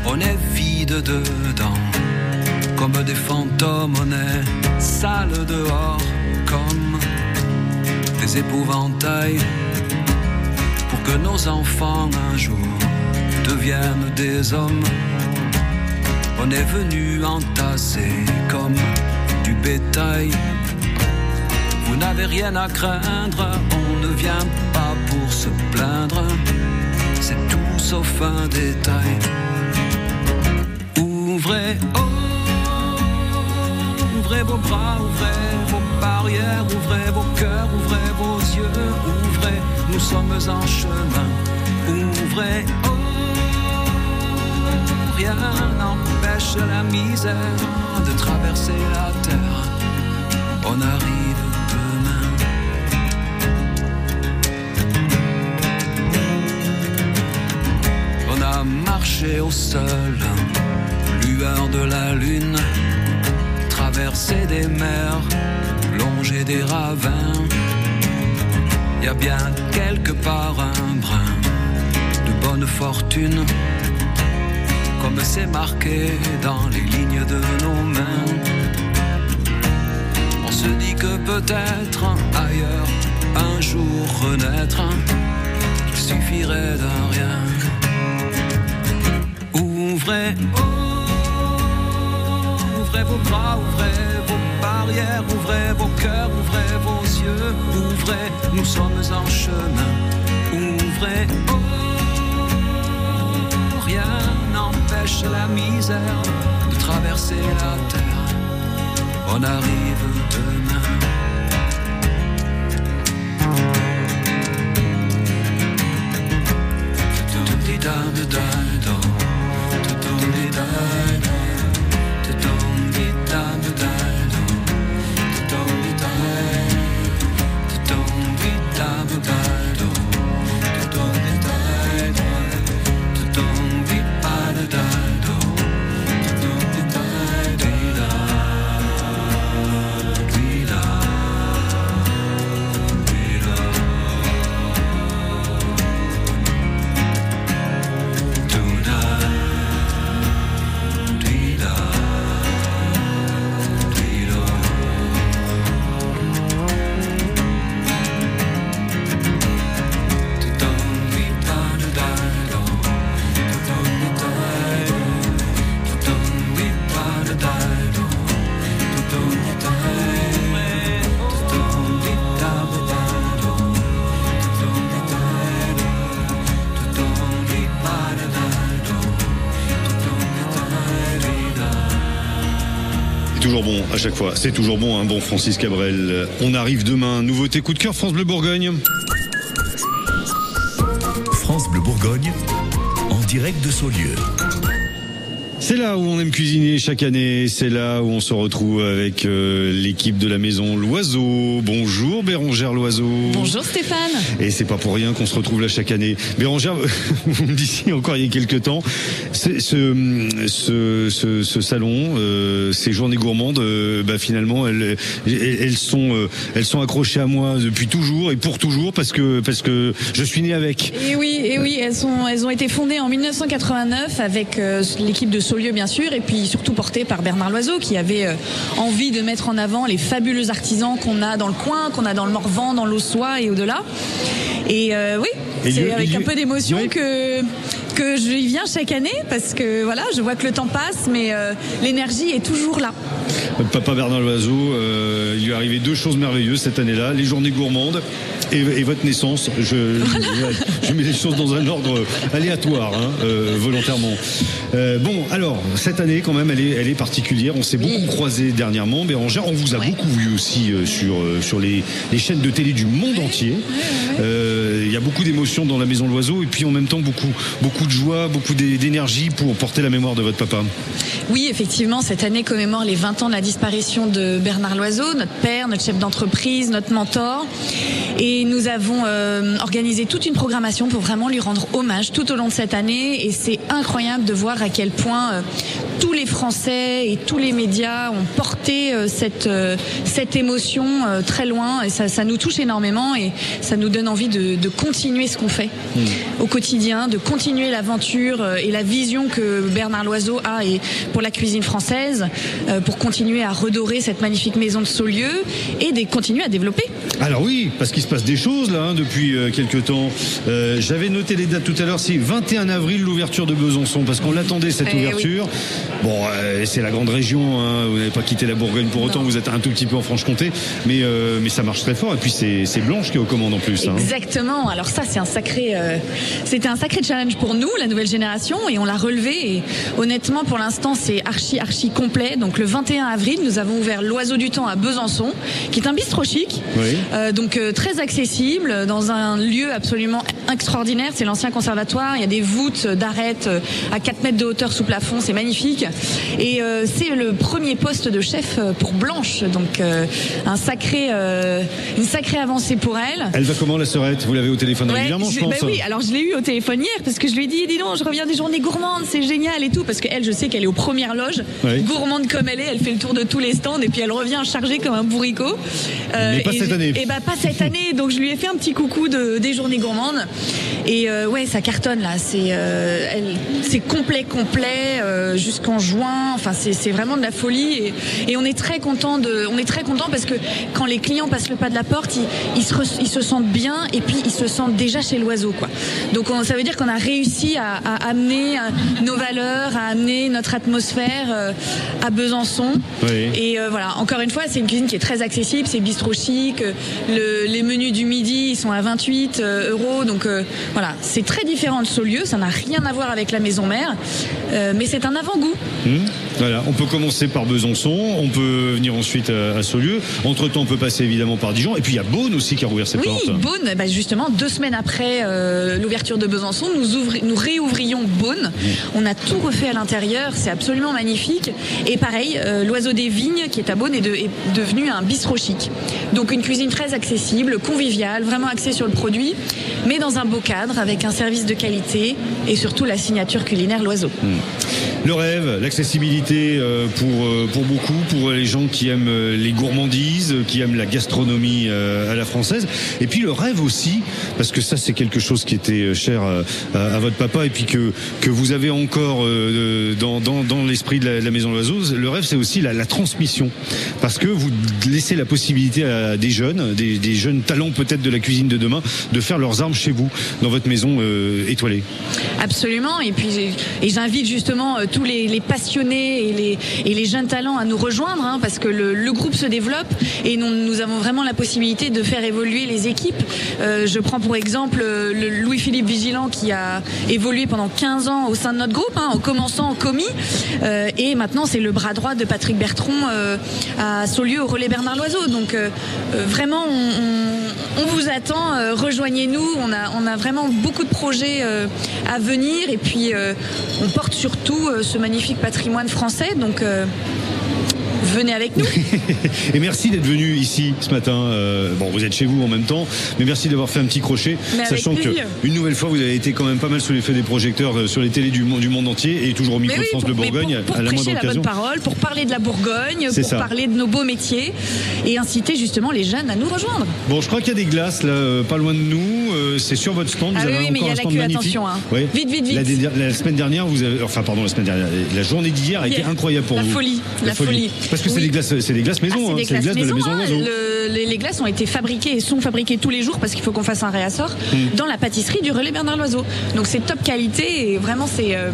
On est vide dedans, comme des fantômes, on est sale dehors, comme des épouvantails, pour que nos enfants un jour deviennent des hommes. On est venu entasser comme du bétail. Vous n'avez rien à craindre, on ne vient pas pour se plaindre, c'est tout sauf un détail. Ouvrez, oh, ouvrez vos bras, ouvrez vos barrières, ouvrez vos cœurs, ouvrez vos yeux, ouvrez, nous sommes en chemin. Ouvrez, oh, rien n'empêche la misère de traverser la terre. On arrive demain. On a marché au sol, lueur de la lune, traversé des mers, longé des ravins. Y a bien quelque part un brin de bonne fortune, comme c'est marqué dans les lignes de nos mains. On se dit que peut-être ailleurs, un jour renaître, il suffirait d'un rien. Ouvrez, ouvrez vos bras, ouvrez vos barrières, ouvrez vos cœurs, ouvrez vos yeux, ouvrez, nous sommes en chemin. Ouvrez, oh, rien la misère de traverser la terre. On arrive demain. Toujours chaque fois. C'est toujours bon, un bon Francis Cabrel. On arrive demain. Nouveauté coup de cœur France Bleu Bourgogne. France Bleu Bourgogne, en direct de Saulieu. C'est là où on aime cuisiner chaque année. C'est là où on se retrouve avec euh, l'équipe de la maison L'Oiseau. Bonjour Bérangère L'Oiseau. Bonjour Stéphane. Et c'est pas pour rien qu'on se retrouve là chaque année. Bérangère, vous me disiez encore il y a quelques temps, ce, ce, ce, salon, euh, ces journées gourmandes, euh, bah, finalement, elles, elles, sont, euh, elles sont accrochées à moi depuis toujours et pour toujours parce que, parce que je suis né avec. Et oui, et oui, elles, sont, elles ont été fondées en 1989 avec l'équipe de Saulieu bien sûr, et puis surtout porté par Bernard Loiseau qui avait envie de mettre en avant les fabuleux artisans qu'on a dans le coin, qu'on a dans le Morvan, dans l'Ossois et au-delà. Et oui, c'est avec un peu d'émotion que que je y viens chaque année parce que voilà, je vois que le temps passe, mais euh, l'énergie est toujours là. Papa Bernard Loiseau, euh, il lui est arrivé deux choses merveilleuses cette année-là, les journées gourmandes et, et votre naissance. Je, je, je mets les choses dans un ordre aléatoire, hein, euh, volontairement. Bon, alors, cette année quand même, elle est, elle est particulière. On s'est beaucoup croisé dernièrement, Bérangère. On vous a beaucoup vu aussi sur, sur les, les chaînes de télé du monde entier. Il y a beaucoup d'émotions dans la Maison Loiseau et puis en même temps beaucoup, beaucoup de joie, beaucoup d'é- d'énergie pour porter la mémoire de votre papa. Oui, effectivement, cette année commémore les 20 ans de la disparition de Bernard Loiseau, notre père, notre chef d'entreprise, notre mentor. Et nous avons euh, organisé toute une programmation pour vraiment lui rendre hommage tout au long de cette année. Et c'est incroyable de voir à quel point euh, tous les Français et tous les médias ont porté euh, cette, cette émotion très loin. Et ça, ça nous touche énormément et ça nous donne envie de, de continuer ce qu'on fait au quotidien, de continuer l'aventure euh, et la vision que Bernard Loiseau a et pour la cuisine française, euh, pour continuer à redorer cette magnifique maison de Saulieu et de continuer à développer. Alors oui, parce qu'il se passe des choses là hein, depuis euh, quelques temps. Euh, J'avais noté les dates tout à l'heure, c'est 21 avril l'ouverture de Besançon, parce qu'on l'attendait cette Eh ouverture. Bon, euh, c'est la grande région, hein, vous n'avez pas quitté la Bourgogne pour autant, vous êtes un tout petit peu en Franche-Comté, mais, euh, mais ça marche très fort. Et puis c'est c'est Blanche qui est aux commandes en plus. hein. Exactement. Alors ça, c'est un sacré, euh, c'était un sacré challenge pour nous, la nouvelle génération, et on l'a relevé. Et honnêtement, pour l'instant, c'est archi, archi complet. Donc le 21 avril, nous avons ouvert l'Oiseau du Temps à Besançon, qui est un bistrot chic, Oui. euh, donc euh, très accessible, dans un lieu absolument extraordinaire. C'est l'ancien conservatoire. Il y a des voûtes d'arêtes euh, à 4 mètres de hauteur sous plafond. C'est magnifique. Et euh, c'est le premier poste de chef pour Blanche. Donc euh, un sacré, euh, une sacrée avancée pour elle. Elle va comment la sœurette Vous l'avez au téléphone Ouais, régulièrement, je je l'ai- pense. bah oui, alors je l'ai eu au téléphone hier parce que je lui ai dit, dis donc, je reviens des journées gourmandes, c'est génial et tout, parce qu'elle, je sais qu'elle est aux premières loges, gourmande comme elle est, elle fait le tour de tous les stands et puis elle revient chargée comme un bourricot. Mais pas et cette année. Et bah pas cette année, donc je lui ai fait un petit coucou de, des journées gourmandes. Et euh, ouais, ça cartonne là, c'est euh, c'est complet, complet euh, jusqu'en juin. Enfin, c'est c'est vraiment de la folie et, et on est très content de, on est très content parce que quand les clients passent le pas de la porte, ils, ils se, ils se sentent bien et puis ils se sentent déjà chez l'oiseau quoi. Donc on- ça veut dire qu'on a réussi à, à amener euh, nos valeurs, à amener notre atmosphère euh, à Besançon. Oui. Et euh, voilà, encore une fois, c'est une cuisine qui est très accessible, c'est bistrot chic. le- les menus du midi, ils sont à 28 euh, euros. Donc euh, voilà, c'est très différent de Saulieu, ça n'a rien à voir avec la maison mère, euh, mais c'est un avant-goût. Hmm. Voilà, on peut commencer par Besançon, on peut venir ensuite à, à Saulieu. Entre temps, on peut passer évidemment par Dijon. Et puis il y a Beaune aussi qui a rouvert ses Oui, portes. Beaune, bah, justement, deux semaines après euh, l'ouverture de Besançon, nous, ouvri- nous réouvrions Beaune. On a tout refait à l'intérieur, c'est absolument magnifique. Et pareil, euh, l'Oiseau des Vignes, qui est à Beaune, est, de- est devenu un bistrot chic. Donc une cuisine très accessible, conviviale, vraiment axée sur le produit, mais dans un beau cadre, avec un service de qualité et surtout la signature culinaire L'Oiseau. Le rêve, l'accessibilité euh, pour, euh, pour beaucoup, pour les gens qui aiment euh, les gourmandises, qui aiment la gastronomie à la française. Et puis le rêve aussi, parce que ça c'est quelque chose qui était cher à, votre papa et puis que, que vous avez encore dans, dans, dans l'esprit de la, de Maison Loiseau. Le rêve c'est aussi la, transmission. Parce que vous laissez la possibilité à des jeunes, des, jeunes talents peut-être de la cuisine de demain, de faire leurs armes chez vous, dans votre maison étoilée. Absolument. Et puis, et j'invite justement tous les, passionnés et les, jeunes talents à nous rejoindre, hein, parce que le, groupe se développe et nous, avons vraiment la possibilité de faire évoluer les équipes. Euh, je prends pour exemple euh, Louis-Philippe Vigilant qui a évolué pendant 15 ans au sein de notre groupe, hein, en commençant en commis, euh, et maintenant c'est le bras droit de Patrick Bertron euh, à Saulieu au relais Bernard Loiseau. Donc vraiment, on, vous attend, rejoignez-nous. On a, vraiment beaucoup de projets à venir et puis on porte surtout ce magnifique patrimoine français. Donc euh, venez avec nous. Et merci d'être venu ici ce matin. Euh, bon, vous êtes chez vous en même temps, mais merci d'avoir fait un petit crochet, Mais sachant que une nouvelle fois vous avez été quand même pas mal sous l'effet des projecteurs euh, sur les télés du monde, du monde entier et toujours au micro de oui, France mais Bourgogne pour, pour à la prêcher moindre la bonne parole, pour parler de la Bourgogne, pour ça. parler de nos beaux métiers et inciter justement les jeunes à nous rejoindre. Bon, je crois qu'il y a des glaces là, euh, pas loin de nous. euh, c'est sur votre stand. Ah vous oui, avez oui, mais il y a la queue, attention, hein. Vite, vite, vite. La, la semaine dernière, vous avez, enfin pardon, la semaine dernière, la journée d'hier a été incroyable pour La vous. folie, la folie. Parce que c'est des glaces, c'est des glaces Ah, maison, c'est hein, des glaces de la maison. maison hein. d'oiseau. Le- les, les glaces ont été fabriquées et sont fabriquées tous les jours parce qu'il faut qu'on fasse un réassort Hmm. dans la pâtisserie du relais Bernard Loiseau. Donc c'est top qualité et vraiment c'est euh,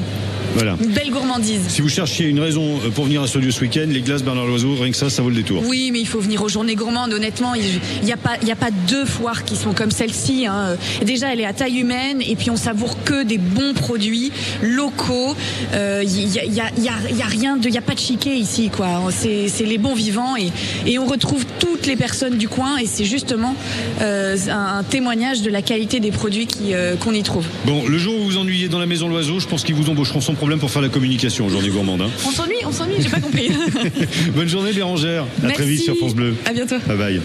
Voilà. une belle gourmandise. Si vous cherchiez une raison euh, pour venir à ce lieu ce week-end, les glaces Bernard Loiseau, rien que ça, ça vaut le détour. Oui, mais il faut venir aux journées gourmandes. Honnêtement, il n'y a pas, il y a pas deux foires qui sont comme celle-ci. hein. Déjà, elle est à taille humaine, et puis on savoure que des bons produits locaux. Euh, Il y, a, il y a- y a- il y a rien de, il y a pas de chiquet ici, quoi. C'est les bons vivants, et, et on retrouve toutes les personnes du coin, et c'est justement euh, un, un témoignage de la qualité des produits euh, qu'on y trouve. Bon, le jour où vous ennuyez dans la maison Loiseau, je pense qu'ils vous embaucheront sans problème pour faire la communication aux journées gourmandes. hein. On s'ennuie, on s'ennuie, j'ai pas compris. Bonne journée Bérangère. À très vite sur France Bleu. À bientôt. Bye bye.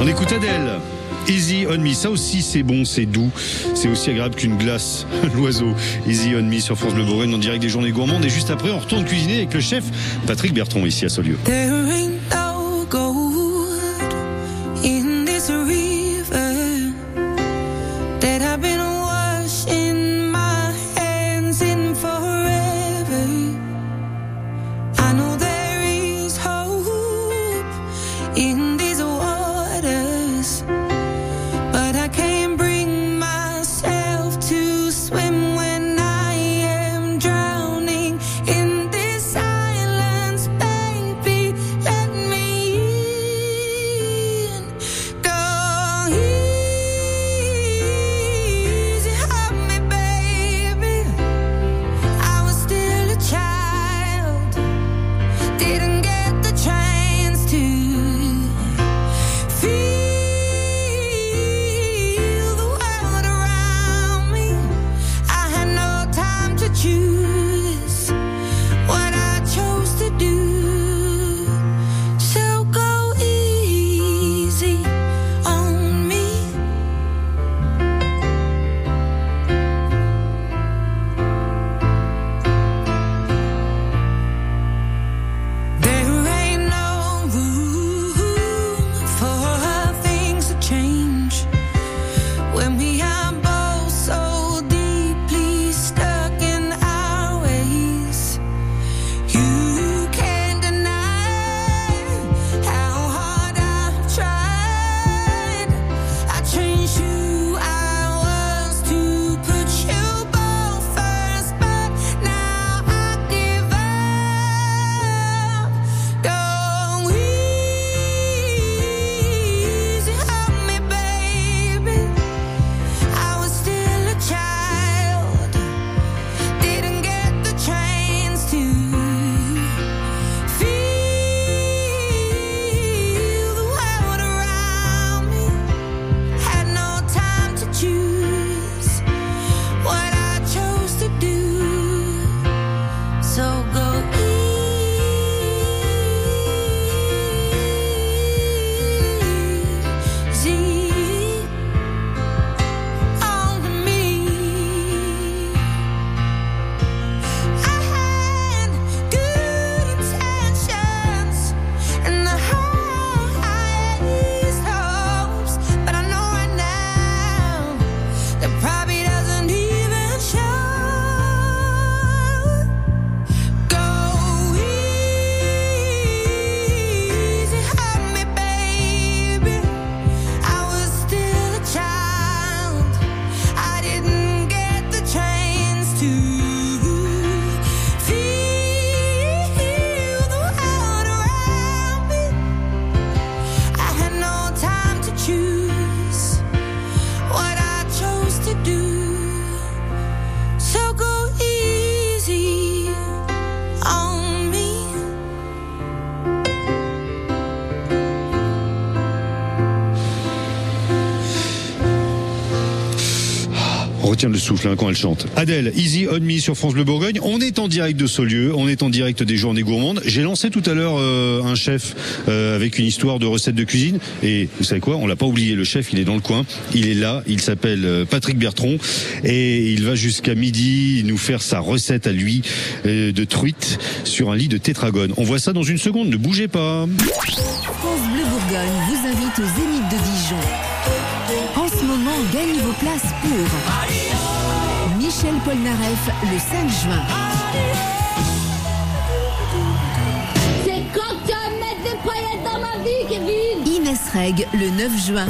On écoute Adèle. Easy on me, ça aussi c'est bon, c'est doux, c'est aussi agréable qu'une glace, l'oiseau. Easy on me sur France Bleu Bourgogne en direct des journées gourmandes et juste après on retourne cuisiner avec le chef Patrick Bertrand ici à Saulieu. I know hein. Adèle, Easy on Me sur France Bleu Bourgogne. On est en direct de Saulieu, on est en direct des journées gourmandes. J'ai lancé tout à l'heure euh, un chef euh, avec une histoire de recette de cuisine. Et vous savez quoi? On l'a pas oublié, le chef, il est dans le coin. Il est là, il s'appelle euh, Patrick Bertrand. Et il va jusqu'à midi nous faire sa recette à lui de truite sur un lit de tétragone. On voit ça dans une seconde, ne bougez pas. France Bleu Bourgogne vous invite de Dijon. Polnareff le 5 juin. C'est quand tu vas mettre des paillettes dans ma vie, Kevin Inès Reg le 9 juin.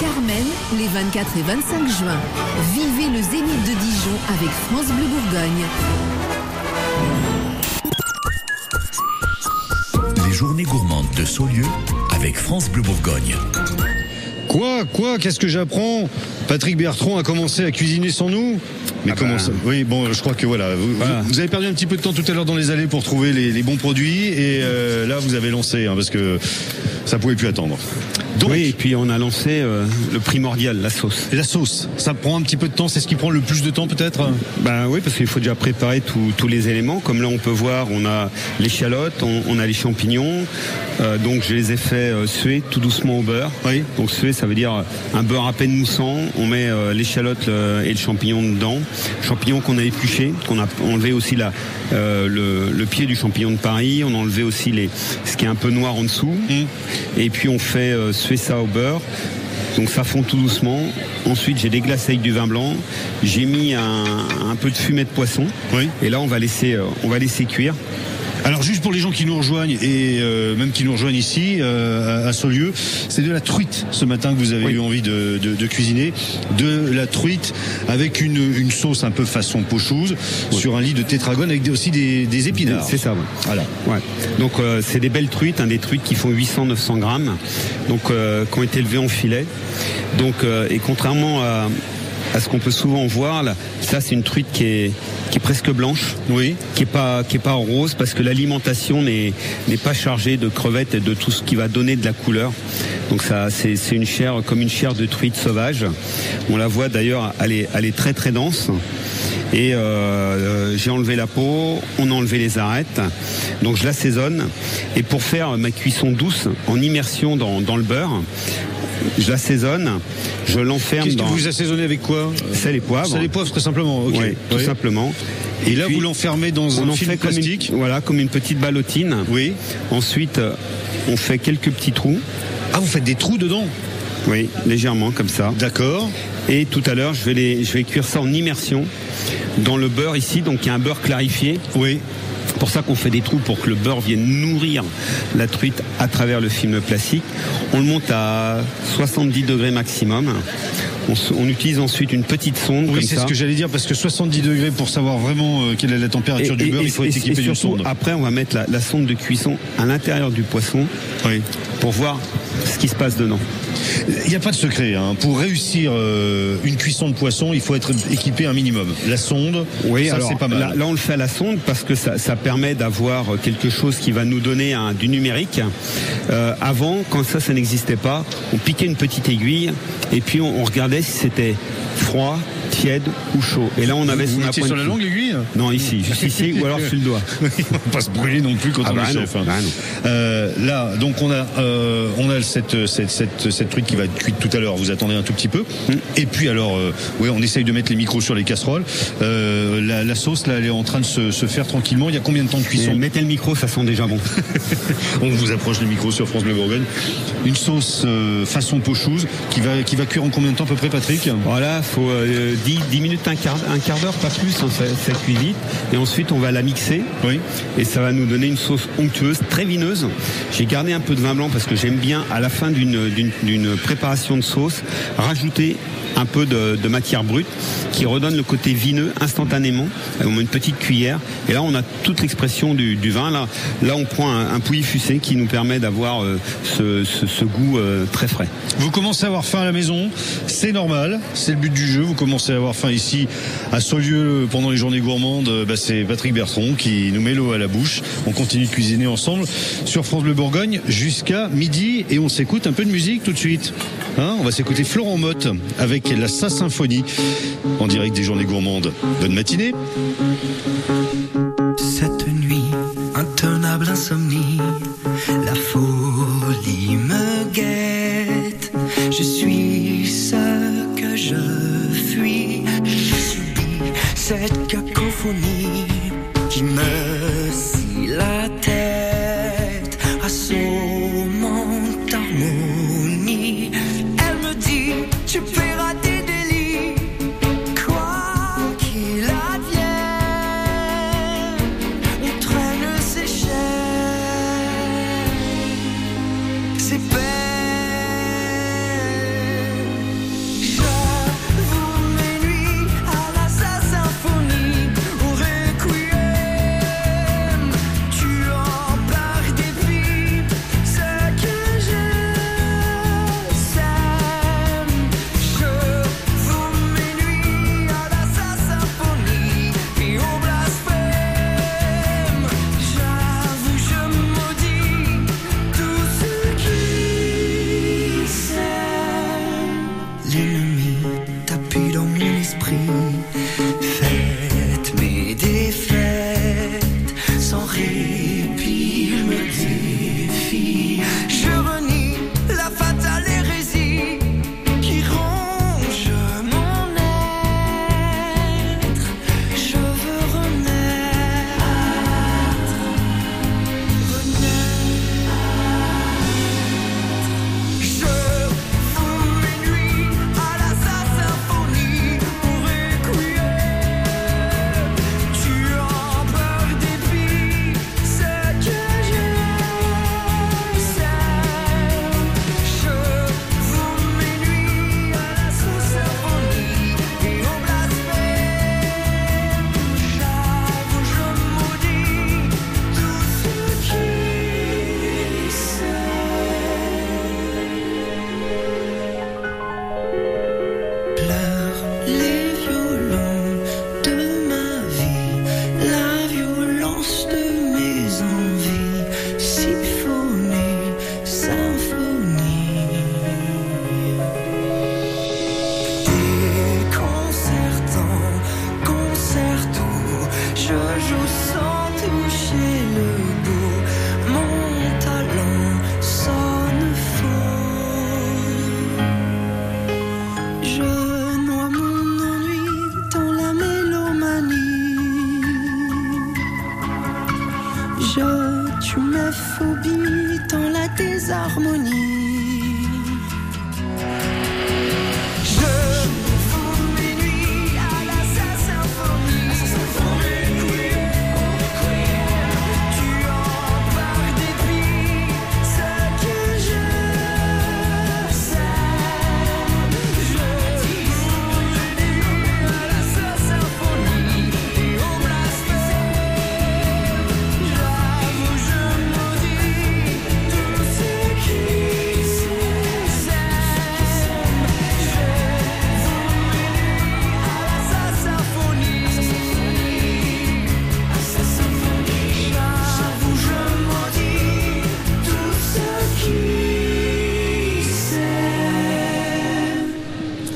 Carmen les 24 et 25 juin. Vivez le Zénith de Dijon avec France Bleu Bourgogne. Les journées gourmandes de Saulieu avec France Bleu Bourgogne. Quoi Quoi Qu'est-ce que j'apprends? Patrick Bertrand a commencé à cuisiner sans nous mais Ah comment bah. ça Oui, bon, je crois que voilà vous, Voilà. vous- vous avez perdu un petit peu de temps tout à l'heure dans les allées pour trouver les, les bons produits et euh, là vous avez lancé hein, parce que ça pouvait plus attendre. Oui, et puis on a lancé euh, le primordial, la sauce. Et la sauce, ça prend un petit peu de temps, c'est ce qui prend le plus de temps peut-être? Ben oui, parce qu'il faut déjà préparer tous- les éléments. Comme là, on peut voir, on a l'échalote, on, on a les champignons. Euh, donc je les ai fait euh, suer tout doucement au beurre. Donc suer, ça veut dire un beurre à peine moussant. On met euh, l'échalote et le champignon dedans. Champignon qu'on a épluché, qu'on a enlevé aussi la, le, le pied du champignon de Paris. On a enlevé aussi les, ce qui est un peu noir en dessous. Et puis on fait suer ça au beurre. Donc ça fond tout doucement. Ensuite, j'ai déglacé avec du vin blanc. J'ai mis un, un peu de fumée de poisson. Et là, on va laisser, euh, on va laisser cuire. Alors juste pour les gens qui nous rejoignent et euh, même qui nous rejoignent ici euh, à, à Saulieu, c'est de la truite ce matin que vous avez eu envie de, de- de cuisiner, de la truite avec une, une sauce un peu façon pochouse sur un lit de tétragone avec aussi des, des épinards. C'est ça, ouais. Voilà. Ouais. Donc euh, c'est des belles truites, hein, des truites qui font 800-900 grammes, donc euh, qui ont été élevées en filet. Donc euh, et contrairement à, à ce qu'on peut souvent voir, là, ça c'est une truite qui est qui est presque blanche, oui, qui est pas qui est pas rose parce que l'alimentation n'est n'est pas chargée de crevettes et de tout ce qui va donner de la couleur. Donc ça c'est c'est une chair comme une chair de truite sauvage. On la voit d'ailleurs, elle est elle est très très dense. Et euh, euh, j'ai enlevé la peau, on a enlevé les arêtes, donc je l'assaisonne. Et pour faire ma cuisson douce en immersion dans, dans le beurre, je l'assaisonne, je l'enferme Qu'est-ce que vous assaisonnez avec quoi? Sel et poivre. Sel et poivre très simplement. Ok. Ouais, tout Oui. simplement. Et là, puis, vous l'enfermez dans un en film fait comme une- plastique? voilà, comme une petite ballotine. Oui. Ensuite, euh, on fait quelques petits trous. Ah, vous faites des trous dedans? Oui, légèrement comme ça. D'accord. Et tout à l'heure, je vais les, je vais cuire ça en immersion dans le beurre ici. Donc, il y a un beurre clarifié. Oui. C'est pour ça qu'on fait des trous pour que le beurre vienne nourrir la truite à travers le film plastique. On le monte à 70 degrés maximum. On, utilise ensuite une petite sonde Oui, c'est ce que j'allais dire parce que 70 degrés pour savoir vraiment euh, quelle est la température du beurre, il faut être équipé d'une sonde. Après, on va mettre la, la sonde de cuisson à l'intérieur du poisson pour voir ce qui se passe dedans. Il n'y a pas de secret. hein. Pour réussir euh, une cuisson de poisson, il faut être équipé un minimum. La sonde, Oui, ça c'est pas mal. Là, là, on le fait à la sonde parce que ça, ça permet d'avoir quelque chose qui va nous donner un- du numérique. Euh, avant, quand ça, ça n'existait pas, on piquait une petite aiguille et puis on, on regardait si c'était froid, tiède ou chaud. Et là, on avait Vous son appoint sur la cuisson. langue l'aiguille Non, ici, juste ici, ou alors sur le doigt. on va pas se brûler non plus quand Ah on bah est non, chef. hein. bah. Euh, là, donc on a, euh, on a cette, cette, cette, cette truite qui va être cuite tout à l'heure. Vous attendez un tout petit peu. Mm. Et puis alors, euh, ouais, on essaye de mettre les micros sur les casseroles. Euh, la, la sauce là, elle est en train de se, se faire tranquillement. Il y a combien de temps de cuisson mettez le micro, ça sent déjà bon. on vous approche le micro sur France Bleu Bourgogne. Une sauce euh, façon pochouse qui va, qui va cuire en combien de temps à peu près, Patrick? Voilà, faut euh, 10, 10 minutes, un quart, un quart d'heure, pas plus, hein, ça, ça cuit vite. Et ensuite, on va la mixer. Oui. Et ça va nous donner une sauce onctueuse, très vineuse. J'ai gardé un peu de vin blanc parce que j'aime bien, à la fin d'une préparation de sauce, rajouter un peu de, de matière brute qui redonne le côté vineux instantanément. On met une petite cuillère et là on a toute l'expression du, du vin. Là, là on prend un, un pouilly fussé qui nous permet d'avoir euh, ce, ce- ce goût euh, très frais. Vous commencez à avoir faim à la maison, c'est normal, c'est le but du jeu. Vous commencez à avoir faim ici à Saulieu pendant les journées gourmandes. Bah, c'est Patrick Bertrand qui nous met l'eau à la bouche. On continue de cuisiner ensemble sur France Bleu Bourgogne jusqu'à midi et on s'écoute un peu de musique tout de suite. Hein, on va s'écouter Florent Motte avec la Sa Symphonie en direct des journées gourmandes. Bonne matinée. Cette nuit, intenable insomnie, la folie me guette. Je suis ce que je fuis. Je subis cette cacophonie qui me dans la désharmonie.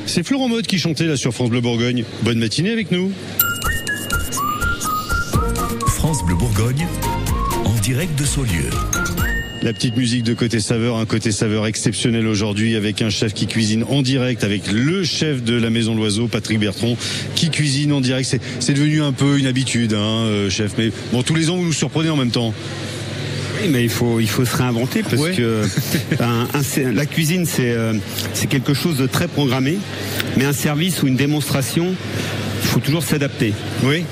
C'est Florent Mode qui chantait là sur France Bleu Bourgogne. Bonne matinée avec nous. France Bleu Bourgogne, en direct de Saulieu. La petite musique de côté saveur, un côté saveur exceptionnel aujourd'hui avec un chef qui cuisine en direct, avec le chef de la Maison de l'Oiseau, Patrick Bertrand, qui cuisine en direct. C'est- C'est devenu un peu une habitude, hein, euh, chef. Mais bon, tous les ans vous nous surprenez en même temps. Oui, mais il faut, il faut se réinventer parce Ouais. que un- un- c'est- la cuisine, c'est euh, c'est quelque chose de très programmé, mais un service ou une démonstration, il faut toujours s'adapter. Oui.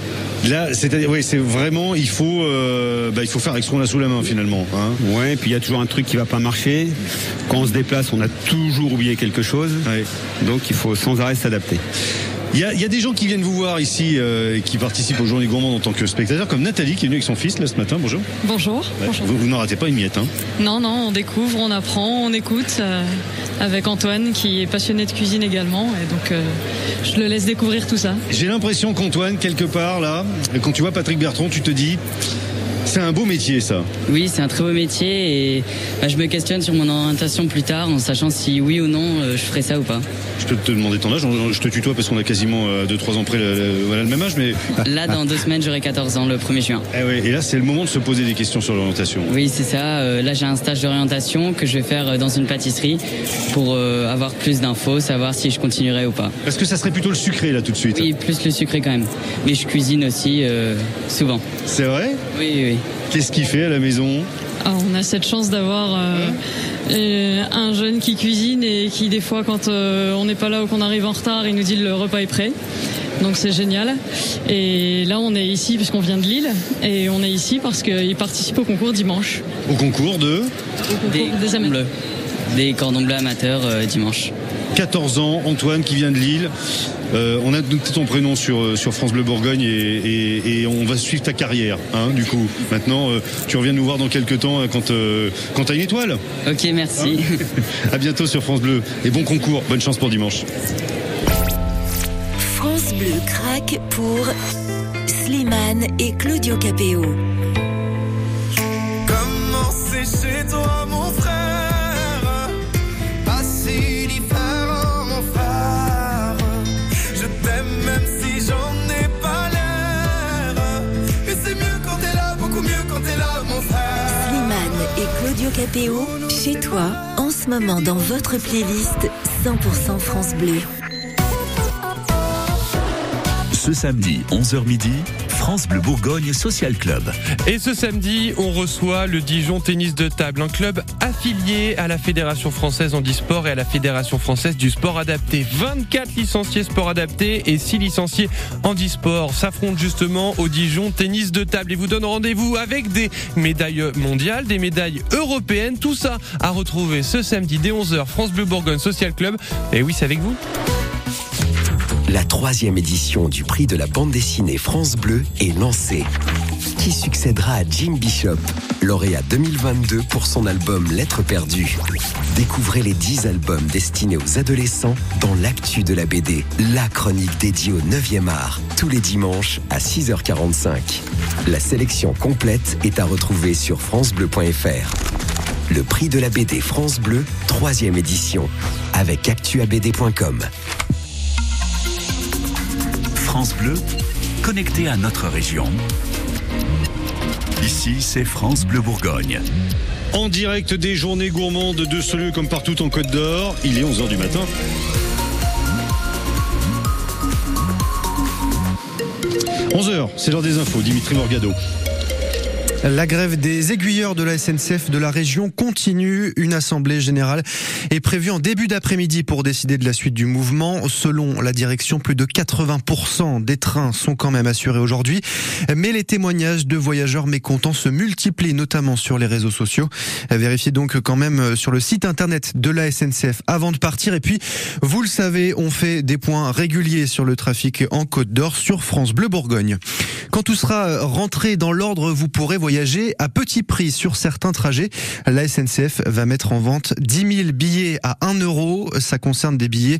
Là, c'est-à-dire, oui, c'est vraiment, il faut, euh, bah, il faut faire avec ce qu'on a sous la main finalement. Hein. Ouais, et puis il y a toujours un truc qui va pas marcher. Quand on se déplace, on a toujours oublié quelque chose. Donc il faut sans arrêt s'adapter. Il y, a, il y a des gens qui viennent vous voir ici, euh, qui participent aux Journées Gourmandes en tant que spectateurs, comme Nathalie qui est venue avec son fils là ce matin. Bonjour. Bonjour. Ouais, Bonjour. Vous, vous n'en ratez pas une miette. Hein. Non, non, on découvre, on apprend, on écoute euh, avec Antoine qui est passionné de cuisine également. Et donc, euh, je le laisse découvrir tout ça. J'ai l'impression qu'Antoine, quelque part là, quand tu vois Patrick Bertrand, tu te dis, c'est un beau métier ça. Oui, c'est un très beau métier et bah, je me questionne sur mon orientation plus tard en sachant si oui ou non euh, je ferai ça ou pas. Je peux te demander ton âge, je te tutoie parce qu'on a quasiment 2-3 ans près voilà, le même âge, mais. Là, dans deux semaines, j'aurai 14 ans le 1er juin. Eh ouais, et là, c'est le moment de se poser des questions sur l'orientation. Oui, c'est ça. Euh, là, j'ai un stage d'orientation que je vais faire euh, dans une pâtisserie pour euh, avoir plus d'infos, savoir si je continuerai ou pas. Est-ce que ça serait plutôt le sucré là tout de suite Oui, plus le sucré quand même. Mais je cuisine aussi euh, souvent. C'est vrai? Oui, oui. Qu'est-ce qu'il fait à la maison Ah, on a cette chance d'avoir euh, euh, un jeune qui cuisine et qui, des fois, quand euh, on n'est pas là ou qu'on arrive en retard, il nous dit le repas est prêt. Donc c'est génial. Et là, on est ici puisqu'on vient de Lille. Et on est ici parce qu'il participe au concours dimanche. Au concours de Des cordons bleus. Des cordons bleus amateurs euh, dimanche. 14 ans, Antoine qui vient de Lille. Euh, on a noté ton prénom sur, euh, sur France Bleu Bourgogne et, et- et on va suivre ta carrière. Hein, du coup, maintenant, euh, tu reviens nous voir dans quelques temps quand, euh, quand tu as une étoile. Ok, merci. à bientôt sur France Bleu et bon concours. Bonne chance pour dimanche. France Bleu craque pour Slimane et Claudio Capéo. Comment c'est chez toi, mon frère Claudio Capéo, chez toi, en ce moment dans votre playlist 100% France Bleu. Ce samedi, 11h midi, France Bleu Bourgogne Social Club. Et ce samedi, on reçoit le Dijon Tennis de Table, un club affilié à la Fédération française handisport et à la Fédération française du sport adapté. 24 licenciés sport adapté et 6 licenciés handisport s'affrontent justement au Dijon Tennis de Table et vous donnent rendez-vous avec des médailles mondiales, des médailles européennes, tout ça à retrouver ce samedi dès 11h France Bleu Bourgogne Social Club. Et oui, c'est avec vous. La troisième édition du prix de la bande dessinée France Bleu est lancée. Qui succédera à Jim Bishop, lauréat 2022 pour son album Lettres perdues. Découvrez les 10 albums destinés aux adolescents dans l'actu de la BD, la chronique dédiée au 9e art, tous les dimanches à 6h45. La sélection complète est à retrouver sur francebleu.fr. Le prix de la BD France Bleu, troisième édition, avec actuabd.com. France Bleu, connecté à notre région. Ici, c'est France Bleu Bourgogne. En direct des journées gourmandes de ce lieu comme partout en Côte d'Or, il est 11h du matin. – 11h, c'est l'heure des infos, Dimitri Morgado. La grève des aiguilleurs de la SNCF de la région continue. Une assemblée générale est prévue en début d'après-midi pour décider de la suite du mouvement. Selon la direction, plus de 80% des trains sont quand même assurés aujourd'hui. Mais les témoignages de voyageurs mécontents se multiplient, notamment sur les réseaux sociaux. Vérifiez donc quand même sur le site internet de la SNCF avant de partir. Et puis, vous le savez, on fait des points réguliers sur le trafic en Côte d'Or sur France Bleu Bourgogne. Quand tout sera rentré dans l'ordre, vous pourrez voyager à petit prix sur certains trajets. La SNCF va mettre en vente 10 000 billets à 1 euro. Ça concerne des billets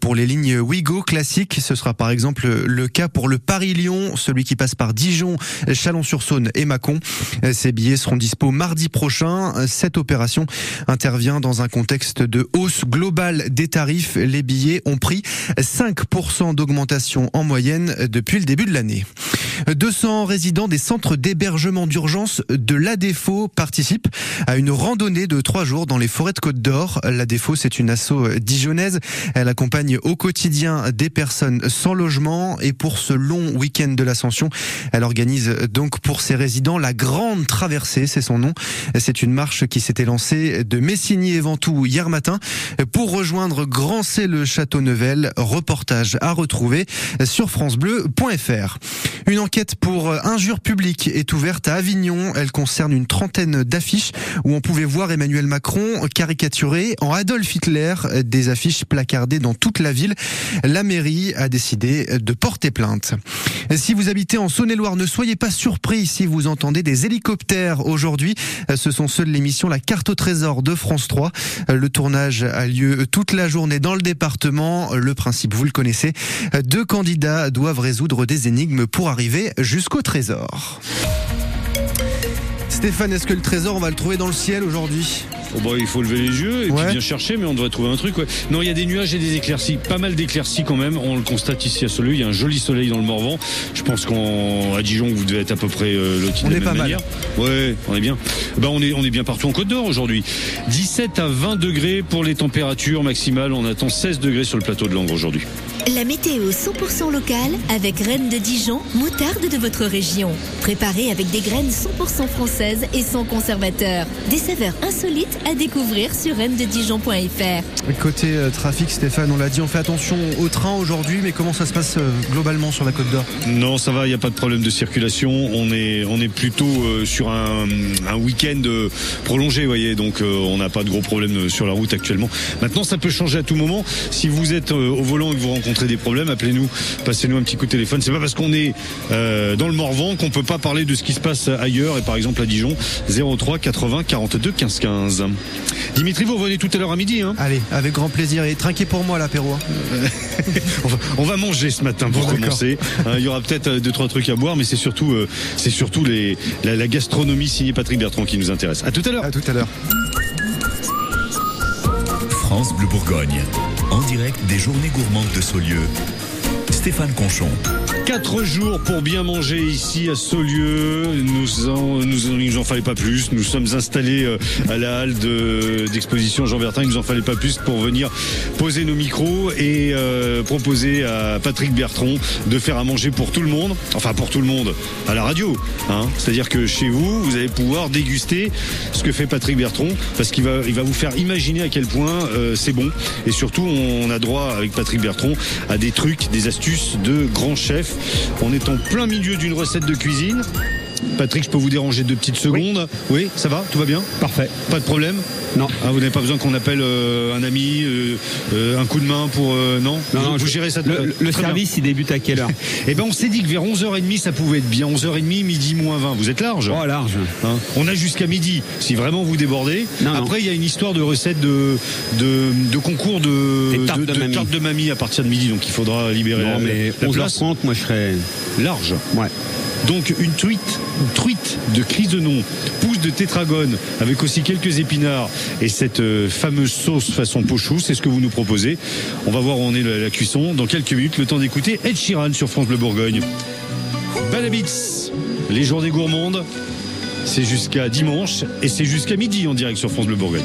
pour les lignes Ouigo classiques. Ce sera par exemple le cas pour le Paris-Lyon, celui qui passe par Dijon, Chalon-sur-Saône et Mâcon. Ces billets seront dispo mardi prochain. Cette opération intervient dans un contexte de hausse globale des tarifs. Les billets ont pris 5% d'augmentation en moyenne depuis le début de l'année. 200 résidents des centres d'hébergement d'urgence de l'ADEFO participent à une randonnée de trois jours dans les forêts de Côte d'Or. L'ADEFO, c'est une asso dijonnaise. Elle accompagne au quotidien des personnes sans logement et pour ce long week-end de l'ascension, elle organise donc pour ses résidents la grande traversée, c'est son nom. C'est une marche qui s'était lancée de Messigny et Ventoux hier matin pour rejoindre Grand C le Château Nevel. Reportage à retrouver sur francebleu.fr. Une enquête pour injure publique est ouverte à Avignon. Elle concerne une trentaine d'affiches où on pouvait voir Emmanuel Macron caricaturé en Adolf Hitler, des affiches placardées dans toute la ville. La mairie a décidé de porter plainte. Si vous habitez en Saône-et-Loire, ne soyez pas surpris si vous entendez des hélicoptères aujourd'hui. Ce sont ceux de l'émission La carte au trésor de France 3. Le tournage a lieu toute la journée dans le département. Le principe, vous le connaissez. Deux candidats doivent résoudre des énigmes pour arriver jusqu'au trésor. Stéphane, est-ce que le trésor, on va le trouver dans le ciel aujourd'hui? Oh bah, il faut lever les yeux et puis bien chercher, mais on devrait trouver un truc. Ouais. Non, il y a des nuages et des éclaircies, pas mal d'éclaircies quand même. On le constate ici à Soleil. Il y a un joli soleil dans le Morvan. Je pense qu'à Dijon, vous devez être à peu près euh, loti On de la est même pas mal. Ouais, on est bien. Bah, on est on est bien partout en Côte d'Or aujourd'hui. 17 à 20 degrés pour les températures maximales. On attend 16 degrés sur le plateau de Langres aujourd'hui. La météo 100% locale avec Rennes de Dijon, moutarde de votre région. Préparée avec des graines 100% françaises et sans conservateur. Des saveurs insolites à découvrir sur rennededijon.fr. Côté euh, trafic, Stéphane, on l'a dit, on fait attention au train aujourd'hui, mais comment ça se passe euh, globalement sur la Côte d'Or? Non, ça va, il n'y a pas de problème de circulation. On est, on est plutôt euh, sur un, un week-end prolongé, vous voyez, donc euh, on n'a pas de gros problèmes sur la route actuellement. Maintenant, ça peut changer à tout moment. Si vous êtes au volant et que vous rencontrez des problèmes, appelez-nous, passez-nous un petit coup de téléphone. C'est pas parce qu'on est euh, dans le Morvan qu'on peut pas parler de ce qui se passe ailleurs, et par exemple à Dijon, 03 80 42 15 15. Dimitri, vous revenez tout à l'heure à midi, hein Allez, avec grand plaisir. Et trinquez pour moi l'apéro. hein. on, va, on va manger ce matin pour Bon, commencer. Hein, Il y aura peut-être euh, deux trois trucs à boire, mais c'est surtout euh, c'est surtout les, la, la gastronomie signée Patrick Bertrand qui nous intéresse. À tout à l'heure. À tout à l'heure. France Bleu Bourgogne. En direct des journées gourmandes de Saulieu. Stéphane Conchon. Quatre jours pour bien manger ici à Saulieu. Nous en, nous, en- il nous en fallait pas plus. Nous sommes installés euh, à la halle de- d'exposition Jean Bertin. Il nous en fallait pas plus pour venir poser nos micros et euh, proposer à Patrick Bertrand de faire à manger pour tout le monde. Enfin, pour tout le monde à la radio. Hein. C'est-à-dire que chez vous, vous allez pouvoir déguster ce que fait Patrick Bertrand parce qu'il va, il va vous faire imaginer à quel point euh, c'est bon. Et surtout, on a droit avec Patrick Bertrand à des trucs, des astuces de grands chefs. On est en plein milieu d'une recette de cuisine. Patrick, je peux vous déranger deux petites secondes. Oui, ça va Tout va bien Parfait. Pas de problème Non. Ah, vous n'avez pas besoin qu'on appelle euh, un ami, euh, euh, un coup de main pour... euh, non Non, vous, non, vous je- gérez ça le, euh, le bien. service, il débute à quelle heure Eh ben, on s'est dit que vers 11h30, ça pouvait être bien. 11h30, midi moins 20. Vous êtes large Oh, large. Hein on a jusqu'à midi, si vraiment vous débordez. Non. Après, il y a une histoire de recette de, de, de concours de, tartes de mamie. de mamie à partir de midi. Donc, il faudra libérer Non, la, mais la place 11h30, moi je serais. large. Ouais. Donc une une truite de crisenon, pousse de tétragone, avec aussi quelques épinards et cette euh, fameuse sauce façon pochou, c'est ce que vous nous proposez. On va voir où en est la, cuisson dans quelques minutes. Le temps d'écouter Ed Sheeran sur France Bleu Bourgogne. Balabits, les journées gourmandes. C'est jusqu'à dimanche et c'est jusqu'à midi en direct sur France Bleu Bourgogne.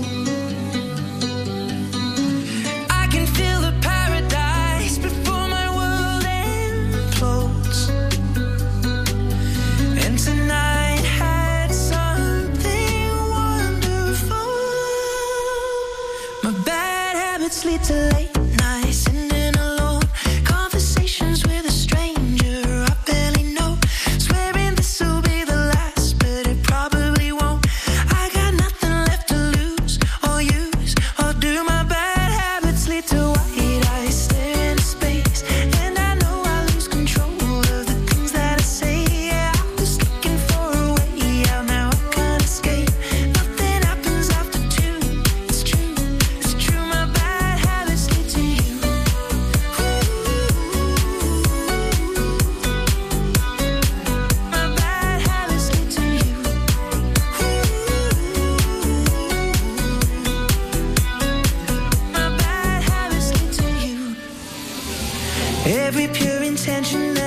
Intention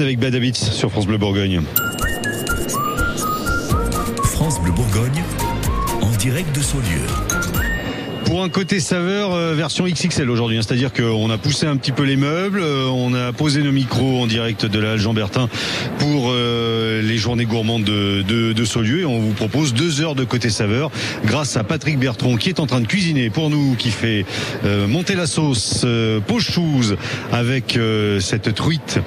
avec Bad Habits sur France Bleu Bourgogne. France Bleu Bourgogne, en direct de Saulieu. Pour un côté saveur euh, version XXL aujourd'hui, hein. c'est-à-dire qu'on a poussé un petit peu les meubles, euh, on a posé nos micros en direct de la Jean Bertin pour euh, journées gourmandes de, de, de Saulieu et on vous propose deux heures de côté saveur grâce à Patrick Bertrand qui est en train de cuisiner pour nous, qui fait euh, monter la sauce euh, pochouse avec euh, cette truite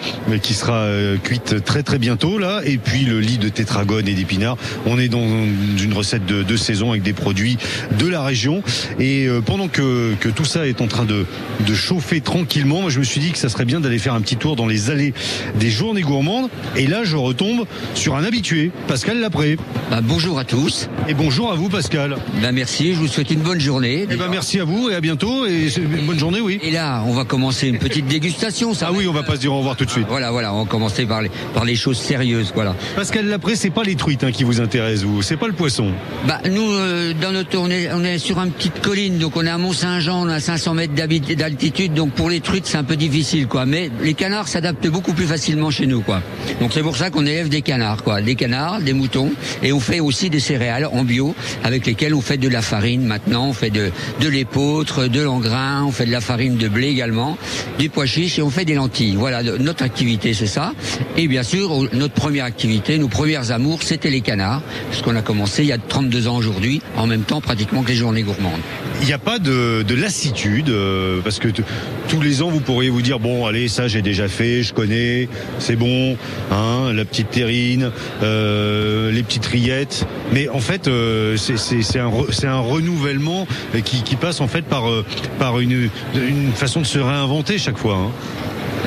qui sera euh, cuite très très bientôt là. Et puis le lit de tétragone et d'épinards. On est dans une recette de, de saison avec des produits de la région. Et euh, pendant que, que tout ça est en train de, de chauffer tranquillement, moi je me suis dit que ça serait bien d'aller faire un petit tour dans les allées des journées gourmandes. Et là je retombe sur un habitué, Pascal Lapré. Bah, bonjour à tous. Et bonjour à vous Pascal. Bah, merci, je vous souhaite une bonne journée. Eh ben, merci à vous et à bientôt et une bonne journée oui. Et là, on va commencer une petite dégustation. Ça Ah oui, on va pas se dire au revoir tout de suite. Voilà, voilà, on va commencer par les, par les choses sérieuses, voilà. Pascal Lapré, c'est pas les truites hein, qui vous intéressent, vous, c'est pas le poisson. Bah, nous, euh, dans notre, on est, on est sur un petit collier collines, donc on est à Mont-Saint-Jean, on a 500 mètres d'altitude, donc pour les truites c'est un peu difficile, quoi. Mais les canards s'adaptent beaucoup plus facilement chez nous, quoi. Donc c'est pour ça qu'on élève des canards, Des canards, des moutons, et on fait aussi des céréales en bio, avec lesquelles on fait de la farine maintenant, on fait de, de l'épeautre, de l'engrain, on fait de la farine de blé également, des pois chiches et on fait des lentilles. Voilà, notre activité c'est ça. Et bien sûr, notre première activité, nos premières amours, c'était les canards, puisqu'on a commencé il y a 32 ans aujourd'hui, en même temps pratiquement que les journées gourmandes. Il n'y a pas de, de lassitude euh, parce que tous les ans vous pourriez vous dire bon allez ça j'ai déjà fait, je connais, c'est bon, hein, la petite terrine, euh, les petites rillettes. Mais en fait euh, c'est- un, renouvellement qui, passe en fait par une façon de se réinventer chaque fois. hein.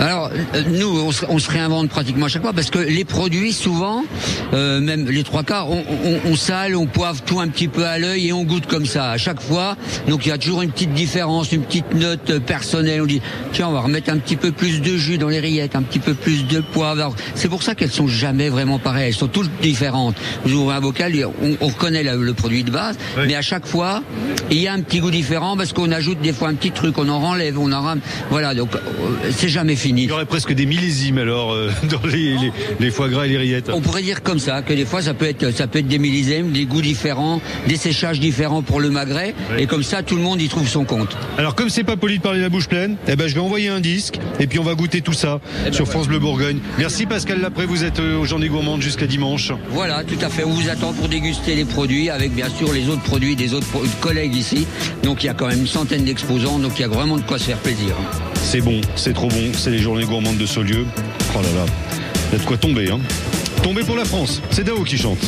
Alors, nous, on se, on se réinvente pratiquement à chaque fois parce que les produits, souvent, euh, même les trois quarts, on, on, on sale, on poivre tout un petit peu à l'œil et on goûte comme ça à chaque fois. Donc, il y a toujours une petite différence, une petite note personnelle. On dit, tiens, on va remettre un petit peu plus de jus dans les rillettes, un petit peu plus de poivre. Alors, C'est pour ça qu'elles sont jamais vraiment pareilles. Elles sont toutes différentes. Vous ouvrez un bocal, on, on reconnaît la- le produit de base, mais à chaque fois, il y a un petit goût différent parce qu'on ajoute des fois un petit truc, on en enlève, on en rame. Voilà, donc euh, c'est jamais fini. Il y aurait presque des millésimes alors euh, dans les, les, les foie gras et les rillettes. On pourrait dire comme ça que des fois ça peut être ça peut être des millésimes, des goûts différents, des séchages différents pour le magret et comme ça tout le monde y trouve son compte. Alors comme c'est pas poli de parler la bouche pleine, eh ben je vais envoyer un disque et puis on va goûter tout ça sur France Bleu Bourgogne. Merci Pascal Lapré, vous êtes euh, aux Journées Gourmandes jusqu'à dimanche. Voilà, tout à fait. On vous attend pour déguster les produits avec bien sûr les autres produits des autres collègues ici. Donc il y a quand même une centaine d'exposants, donc il y a vraiment de quoi se faire plaisir. C'est bon, c'est trop bon, c'est les Journées Gourmandes de Saulieu. Oh là là, il y a de quoi tomber. Hein? Tomber pour la France, c'est Dao qui chante.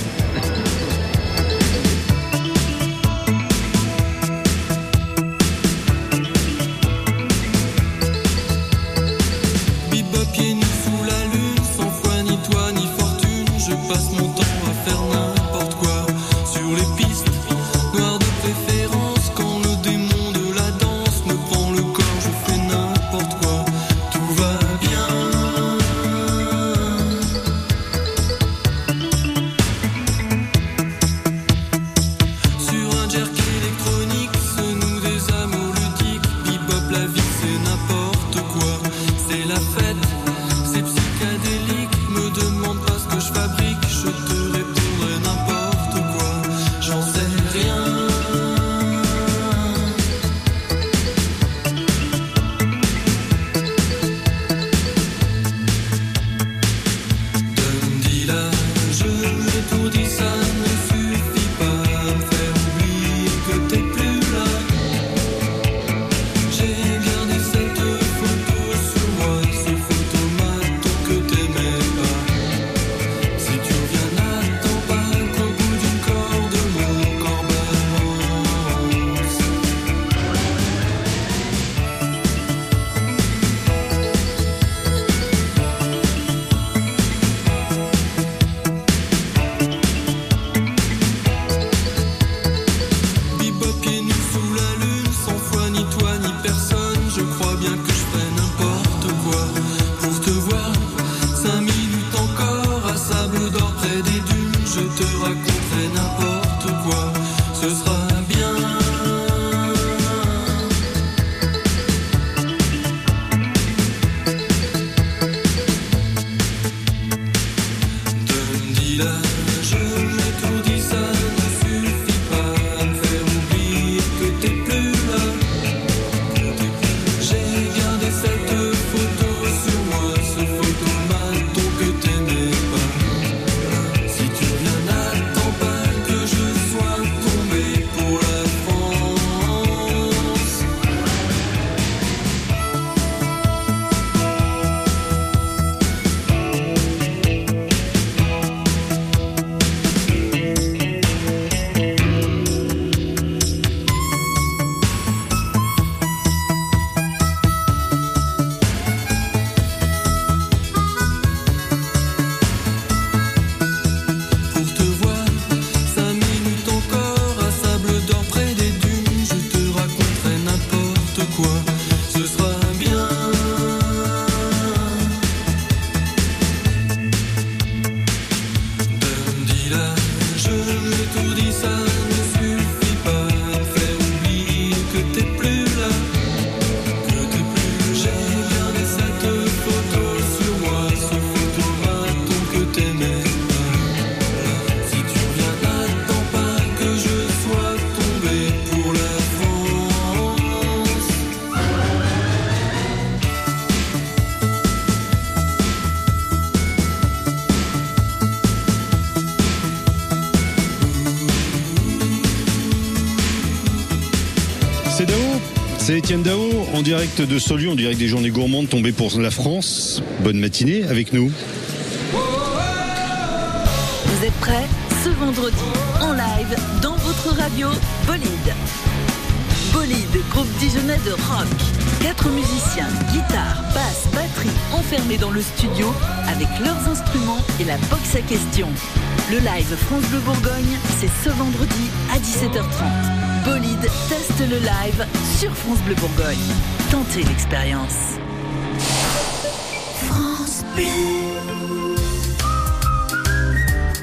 Dao en direct de Solieu, en direct des journées gourmandes tombées pour la France. Bonne matinée avec nous. Vous êtes prêts Ce vendredi, en live, dans votre radio, Bolide. Bolide, groupe dijonnais de rock. Quatre musiciens, guitare, basse, batterie, enfermés dans le studio avec leurs instruments et la boxe à questions. Le live France Bleu Bourgogne, c'est ce vendredi à 17h30. Bolide teste le live sur France Bleu Bourgogne. Tentez l'expérience. France Bleu.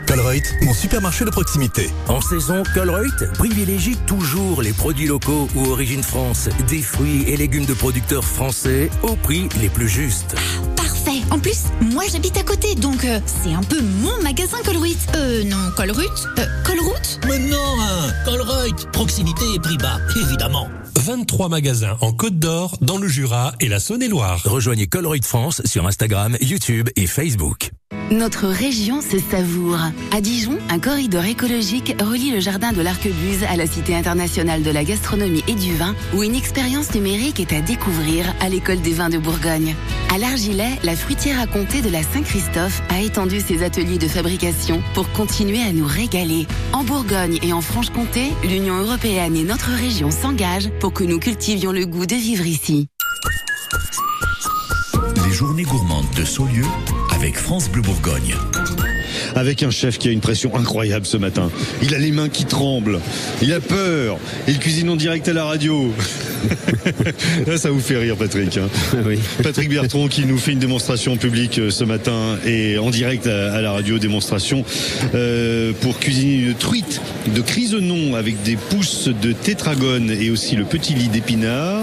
Colruyt, mon supermarché de proximité. En saison, Colruyt privilégie toujours les produits locaux ou origine France, des fruits et légumes de producteurs français au prix les plus justes. Parfait. En plus, moi j'habite à côté, donc euh, c'est un peu mon magasin Colruyt. Euh, non, Colruyt euh, Colroute? Mais non, hein Colruyt, proximité et prix bas, évidemment. 23 magasins en Côte d'Or, dans le Jura et la Saône-et-Loire. Rejoignez Colruyt France sur Instagram, YouTube et Facebook. Notre région se savoure. À Dijon, un corridor écologique relie le jardin de l'Arquebuse à la Cité internationale de la gastronomie et du vin, où une expérience numérique est à découvrir à l'école des vins de Bourgogne. À l'Argilet, la fruitière à comté de la Saint-Christophe a étendu ses ateliers de fabrication pour continuer à nous régaler. En Bourgogne et en Franche-Comté, l'Union européenne et notre région s'engagent pour que nous cultivions le goût de vivre ici. Les journées gourmandes de Saulieu avec France Bleu Bourgogne. Avec un chef qui a une pression incroyable ce matin. Il a les mains qui tremblent. Il a peur. Il cuisine en direct à la radio. Là, ça vous fait rire, Patrick. hein. Patrick Bertrand qui nous fait une démonstration en public euh, ce matin et en direct à, à la radio, démonstration euh, pour cuisiner une truite de crisenon avec des pousses de tétragone et aussi le petit lit d'épinards.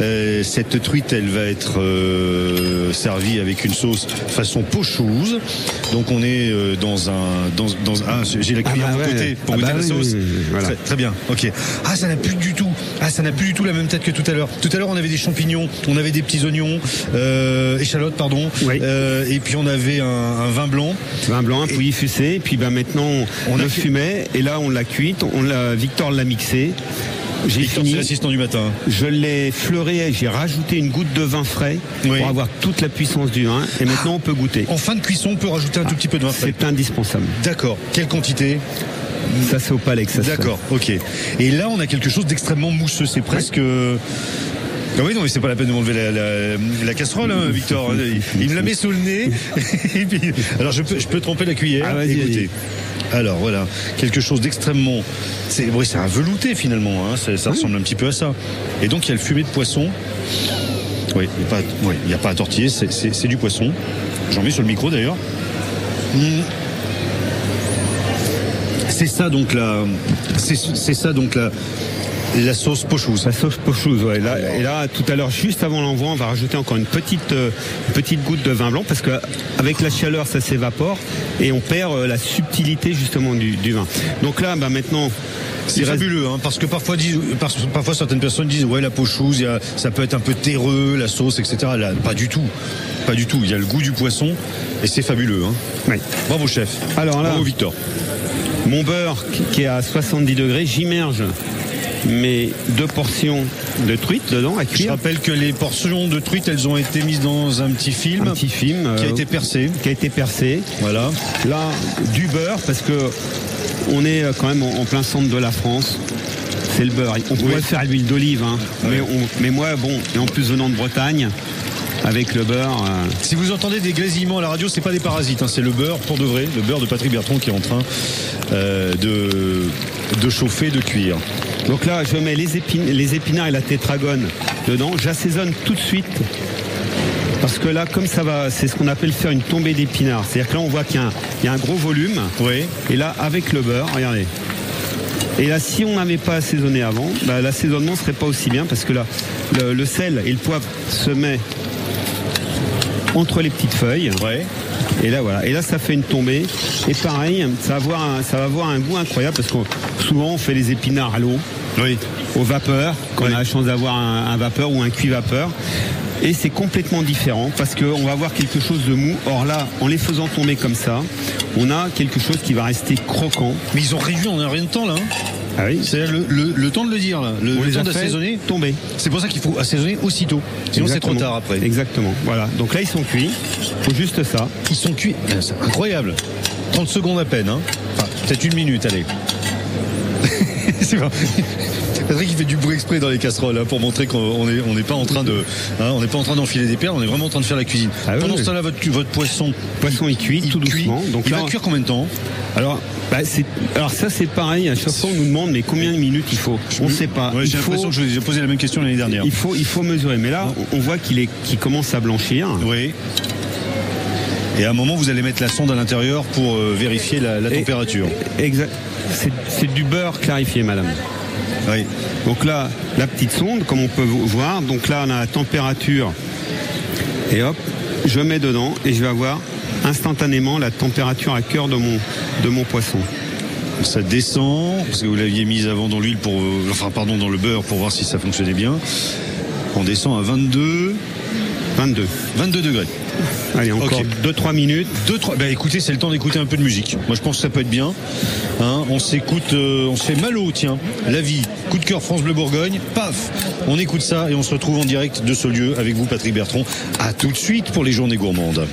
Euh, cette truite, elle va être euh, servie avec une sauce façon pochouse. Donc on est euh, dans un dans, dans ah, j'ai la cuillère bah de ouais. côté pour Ah goûter bah la sauce. oui, oui, voilà. Très, très bien. Ok. Ah ça n'a plus du tout. Ah ça n'a plus du tout la même tête que tout à l'heure. Tout à l'heure on avait des champignons, on avait des petits oignons, euh, échalotes pardon. Euh, et puis on avait un, un vin blanc. Vin blanc, un pouilly fussé, et puis ben maintenant on, le fait- fumait, et là on l'a cuite, on l'a, Victor l'a mixé. J'ai fini. l'assistant du matin. Je l'ai fleuré, j'ai rajouté une goutte de vin frais pour avoir toute la puissance du vin, et maintenant on peut goûter. En fin de cuisson, on peut rajouter un tout petit peu de vin frais. C'est indispensable. D'accord. Quelle quantité? Ça c'est au palais que ça. D'accord, ok. Et là, on a quelque chose d'extrêmement mousseux. C'est presque. Ah oui, non, mais c'est pas la peine de m'enlever la, la- la casserole, hein, Victor. Il, il me la met sous le nez. Et puis- alors, je peux, je peux tremper la cuillère. Ah, Écoutez. Alors voilà, quelque chose d'extrêmement. C'est oui, un velouté finalement. hein, ça, ça ressemble un petit peu à ça. Et donc il y a le fumet de poisson. Oui, il n'y a, pas- oui, a pas à tortiller, c'est- du poisson. J'en mets sur le micro d'ailleurs. Mmh. C'est ça donc la, c'est ça donc la, la sauce pochouse. La sauce pochouse, ouais. Là, et là, tout à l'heure, juste avant l'envoi, on va rajouter encore une petite, euh, une petite goutte de vin blanc parce que avec la chaleur, ça s'évapore et on perd euh, la subtilité justement du, du vin. Donc là, bah maintenant. C'est fabuleux, hein, parce que parfois, disent- parce- parfois certaines personnes disent ouais la pochouse, ça peut être un peu terreux, la sauce, etc. Là, pas du tout, pas du tout. Il y a le goût du poisson et c'est fabuleux. Hein. Bravo chef. Alors là, Bravo Victor. Mon beurre qui- qui est à 70 degrés, j'immerge mes deux portions de truite dedans à Je cuire. rappelle que les portions de truite, elles ont été mises dans un petit film, Un petit film qui a euh, été percé. qui a été percé. Voilà. Là, du beurre parce que on est euh, quand même en, plein centre de la France. C'est le beurre. On pourrait Oui. faire l'huile d'olive, hein. mais, mais moi, bon, et en plus venant de Bretagne, avec le beurre. euh, Si vous entendez des grésillements à la radio, c'est pas des parasites, hein, c'est le beurre pour de vrai, le beurre de Patrick Bertrand qui est en train euh, de, de chauffer, de cuire. Donc là, je mets les, épin- les épinards et la tétragone dedans. J'assaisonne tout de suite. Parce que là, comme ça va, c'est ce qu'on appelle faire une tombée d'épinards. C'est-à-dire que là, on voit qu'il y, a un- il y a un gros volume. Oui. Et là, avec le beurre, regardez. Et là, si on n'avait pas assaisonné avant, bah, l'assaisonnement serait pas aussi bien parce que là, le, le sel et le poivre se met entre les petites feuilles. Et là, voilà. Et là, ça fait une tombée. Et pareil, ça va avoir un, ça va avoir un goût incroyable parce que souvent, on fait les épinards à l'eau. Oui. Au vapeur, quand on a la chance d'avoir un, un vapeur ou un cuit vapeur. Et c'est complètement différent parce qu'on va avoir quelque chose de mou. Or là, en les faisant tomber comme ça, on a quelque chose qui va rester croquant. Mais ils ont réduit en un rien de temps là. hein. Ah oui. C'est le, le- le temps de le dire, là. le, le temps d'assaisonner. tomber. C'est pour ça qu'il faut assaisonner aussitôt. Sinon c'est trop tard après. Exactement. Voilà. Donc là, ils sont cuits. Faut juste ça. Ils sont cuits. Ah, C'est incroyable. 30 secondes à peine. Hein. Enfin, peut-être une minute, allez. c'est pas... Patrick il fait du bruit exprès dans les casseroles hein, pour montrer qu'on n'est on pas en train de hein, on n'est pas en train d'enfiler des perles, on est vraiment en train de faire la cuisine. Ah Pendant oui. ce temps-là, votre, votre poisson, Poisson est cuit tout cuit. doucement. Donc il là, va cuire combien de temps? Alors, bah, alors ça c'est pareil. À chaque fois on nous demande mais combien de minutes il faut? On ne sait pas. Ouais, Il J'ai faut- l'impression que je vous ai déjà posé la même question l'année dernière. Il faut, il faut mesurer. Mais là, on voit qu'il est, qu'il commence à blanchir. Oui. Et à un moment, vous allez mettre la sonde à l'intérieur pour euh, vérifier la, la température. Exact. C'est du beurre clarifié, madame. Oui. Donc là, la petite sonde, comme on peut vo- voir. Donc là, on a la température. Et hop, je mets dedans et je vais avoir instantanément la température à cœur de mon, de mon poisson. Ça descend, parce que vous l'aviez mise avant dans l'huile pour, euh, enfin pardon, dans le beurre pour voir si ça fonctionnait bien. On descend à 22, 22. 22 degrés. Allez, encore Ok. 2-3 minutes. Deux, trois. Bah écoutez, c'est le temps d'écouter un peu de musique. Moi, je pense que ça peut être bien. Hein, on s'écoute, euh, on se fait Malo, tiens. La vie, coup de cœur France Bleu Bourgogne. Paf, on écoute ça et on se retrouve en direct de ce lieu avec vous, Patrick Bertrand. À tout de suite pour les Journées gourmandes.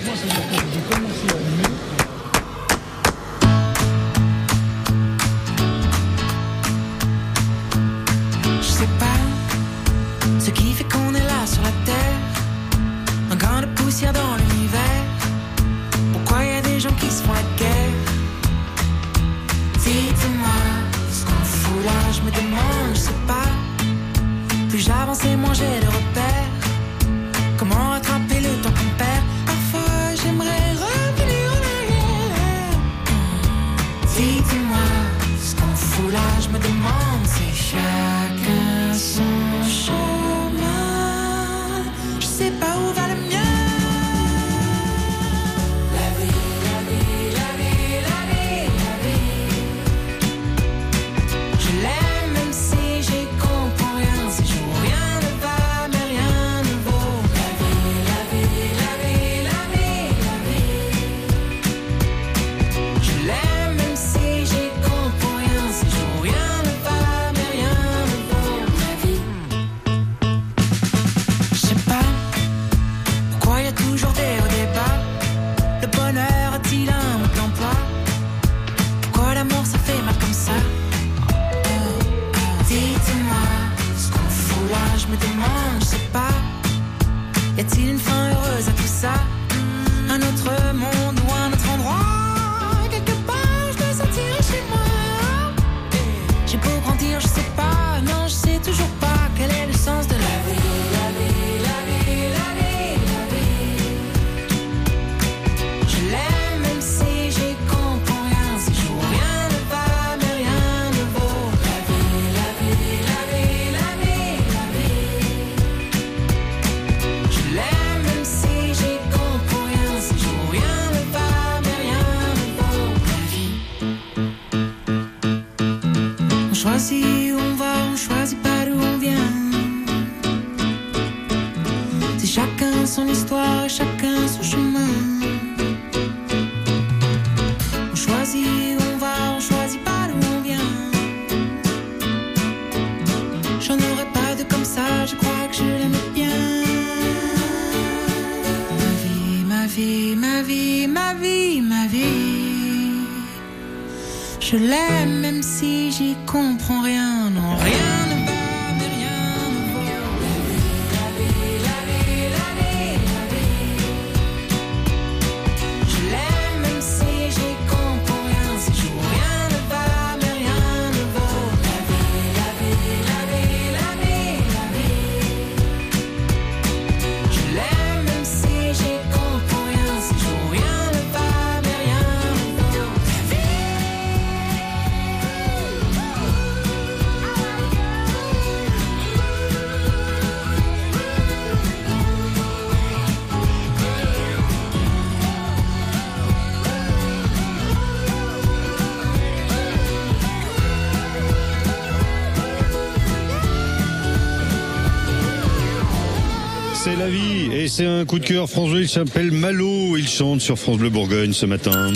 C'est un coup de cœur. France il s'appelle Malo. Il chante sur France Bleu Bourgogne ce matin.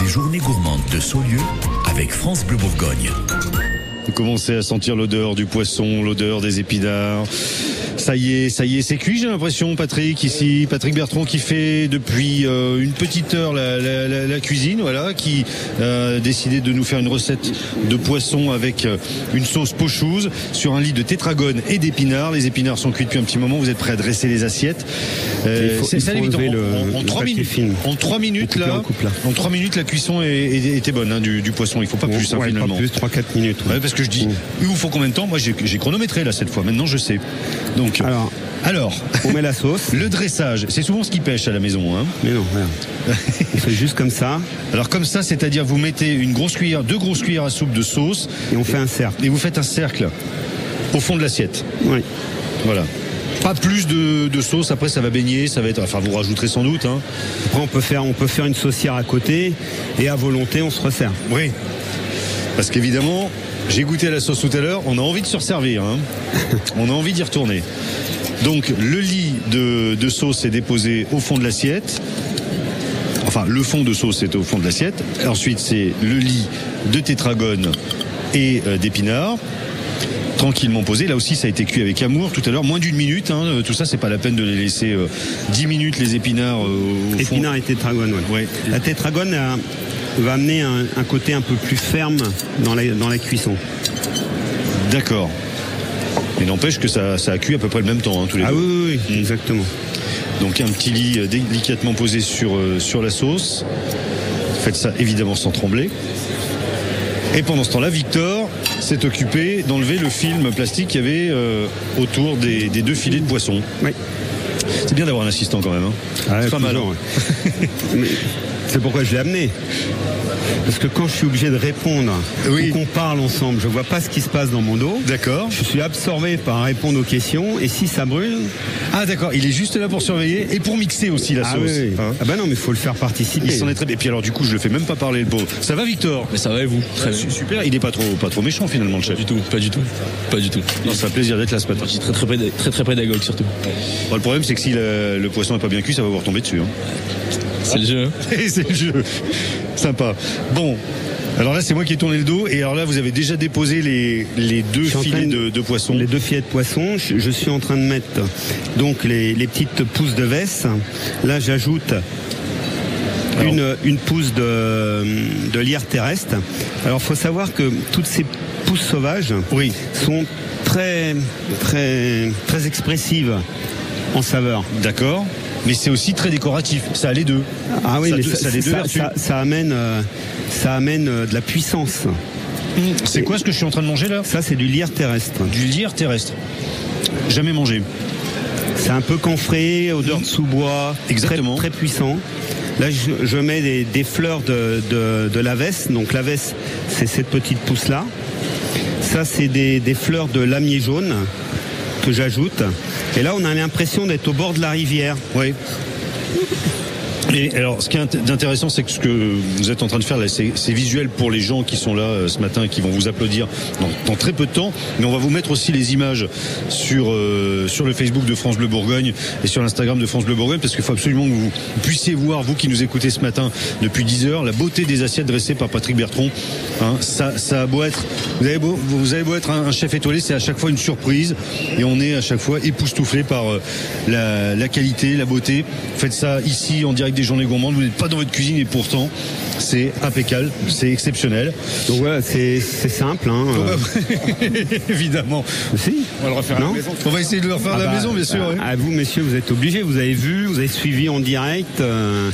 Les journées gourmandes de Saulieu avec France Bleu Bourgogne. Vous commencez à sentir l'odeur du poisson, l'odeur des épinards. Ça y est, ça y est, c'est cuit, j'ai l'impression, Patrick, ici. Patrick Bertrand qui fait depuis euh, une petite heure la, la- la- la cuisine, voilà, qui a décidé de nous faire une recette de poisson avec euh, une sauce pochouse sur un lit de tétragone et d'épinards. Les épinards sont cuits depuis un petit moment, vous êtes prêts à dresser les assiettes? Euh, c'est- ça enlever En- le- en, en le trois papier minutes, film. en trois minutes coupe là, coupe en trois minutes, la cuisson était bonne hein, du, du poisson. Il faut pas plus hein, Ouais, pas finalement. plus, 3-4 minutes. Ouais, parce que je dis, il vous faut combien de temps? Moi, j'ai j'ai chronométré là cette fois. Maintenant, je sais. Donc, alors, alors, on met la sauce. Le dressage, c'est souvent ce qui pêche à la maison. Hein Mais non, regarde. On fait juste comme ça. Alors comme ça, c'est-à-dire vous mettez une grosse cuillère, deux grosses cuillères à soupe de sauce. Et on fait un cercle. Et vous faites un cercle au fond de l'assiette. Oui. Voilà. Pas plus de, de sauce. Après, ça va baigner. Ça va être. Enfin, vous rajouterez sans doute. Hein. Après, on peut faire, on peut faire une saucière à côté et à volonté, on se resserre. Oui. Parce qu'évidemment, j'ai goûté à la sauce tout à l'heure. On a envie de se resservir. Hein. on a envie d'y retourner. Donc, le lit de, de sauce est déposé au fond de l'assiette. Enfin, le fond de sauce est au fond de l'assiette. Ensuite, c'est le lit de tétragone et euh, d'épinards. Tranquillement posé. Là aussi, ça a été cuit avec amour tout à l'heure. Moins d'une minute. hein. Euh, Tout ça, c'est pas la peine de les laisser euh, 10 minutes, les épinards euh, au fond. Épinards et tétragone, ouais. Ouais. La tétragone euh, va amener un, un côté un peu plus ferme dans la, dans la cuisson. D'accord. Mais n'empêche que ça, ça a cuit à peu près le même temps, hein, tous les Ah deux. oui, oui, oui, exactement. Donc un petit lit euh, délicatement posé sur, euh, sur la sauce. Faites ça évidemment sans trembler. Et pendant ce temps-là, Victor s'est occupé d'enlever le film plastique qu'il y avait euh, autour des, des deux filets de poisson. Oui. C'est bien d'avoir un assistant quand même. hein. Ah, c'est pas mal. Mais c'est pourquoi je l'ai amené. Parce que quand je suis obligé de répondre Oui. ou qu'on parle ensemble, je vois pas ce qui se passe dans mon dos. D'accord. Je suis absorbé par répondre aux questions et si ça brûle. Ah d'accord, il est juste là pour surveiller et pour mixer aussi la Ah sauce. oui, oui. Hein. Ah bah non, mais il faut le faire participer. Il s'en est très bien. Et puis alors du coup, je le fais même pas parler le pauvre. Ça va Victor? Mais ça va et vous? Très bien. Super, il est pas trop pas trop méchant finalement le chef. Du tout, pas du tout. Pas du tout. Non, ça fait plaisir d'être là ce matin. Je suis très très près des- très très près d'Agog surtout. Bon, le problème c'est que si le, le poisson est pas bien cuit, ça va vous retomber dessus. hein. C'est le jeu. hein. Et c'est le jeu. Sympa. Bon. Alors là, c'est moi qui ai tourné le dos. Et alors là, vous avez déjà déposé les, les deux filets de, de poisson. Les deux filets de poisson, je, je suis en train de mettre donc les, les petites pousses de veste. Là, j'ajoute une, une pousse de, de lierre terrestre. Alors, faut savoir que toutes ces pousses sauvages oui. sont très, très, très expressives en saveur. D'accord. Mais c'est aussi très décoratif. Ça a les deux. Ah oui, ça, mais a deux- ça, ça a les deux vertus. ça- amène, euh, ça amène euh, de la puissance. C'est quoi ce que je suis en train de manger là? Ça, c'est du lierre terrestre. Du lierre terrestre. Jamais mangé. C'est un peu camphré, odeur de sous-bois, Exactement. Très, très puissant. Là, je, je mets des, des fleurs de, de, de la veste. Donc la veste, c'est cette petite pousse-là. Ça, c'est des, des fleurs de lamier jaune que j'ajoute. Et là, on a l'impression d'être au bord de la rivière. Et alors, ce qui est int- intéressant, c'est que ce que vous êtes en train de faire là, c'est visuel pour les gens qui sont là euh, ce matin qui vont vous applaudir dans, très peu de temps. Mais on va vous mettre aussi les images sur euh, sur le Facebook de France Bleu Bourgogne et sur l'Instagram de France Bleu Bourgogne, parce qu'il faut absolument que vous puissiez voir, vous qui nous écoutez ce matin depuis 10 heures, la beauté des assiettes dressées par Patrick Bertrand. Hein, ça, ça a beau être, vous avez beau, être un, un chef étoilé, c'est à chaque fois une surprise et on est à chaque fois époustouflé par euh, la, la qualité, la beauté. Faites ça ici en direct des journées gourmandes. Vous n'êtes pas dans votre cuisine et pourtant c'est impeccable, c'est exceptionnel. Donc voilà, c'est c'est simple. Hein. Évidemment. Si. On va le refaire à Non la maison. On va essayer de le refaire à Ah la bah, maison, bien sûr. oui. À vous, messieurs, vous êtes obligés. Vous avez vu, vous avez suivi en direct. euh,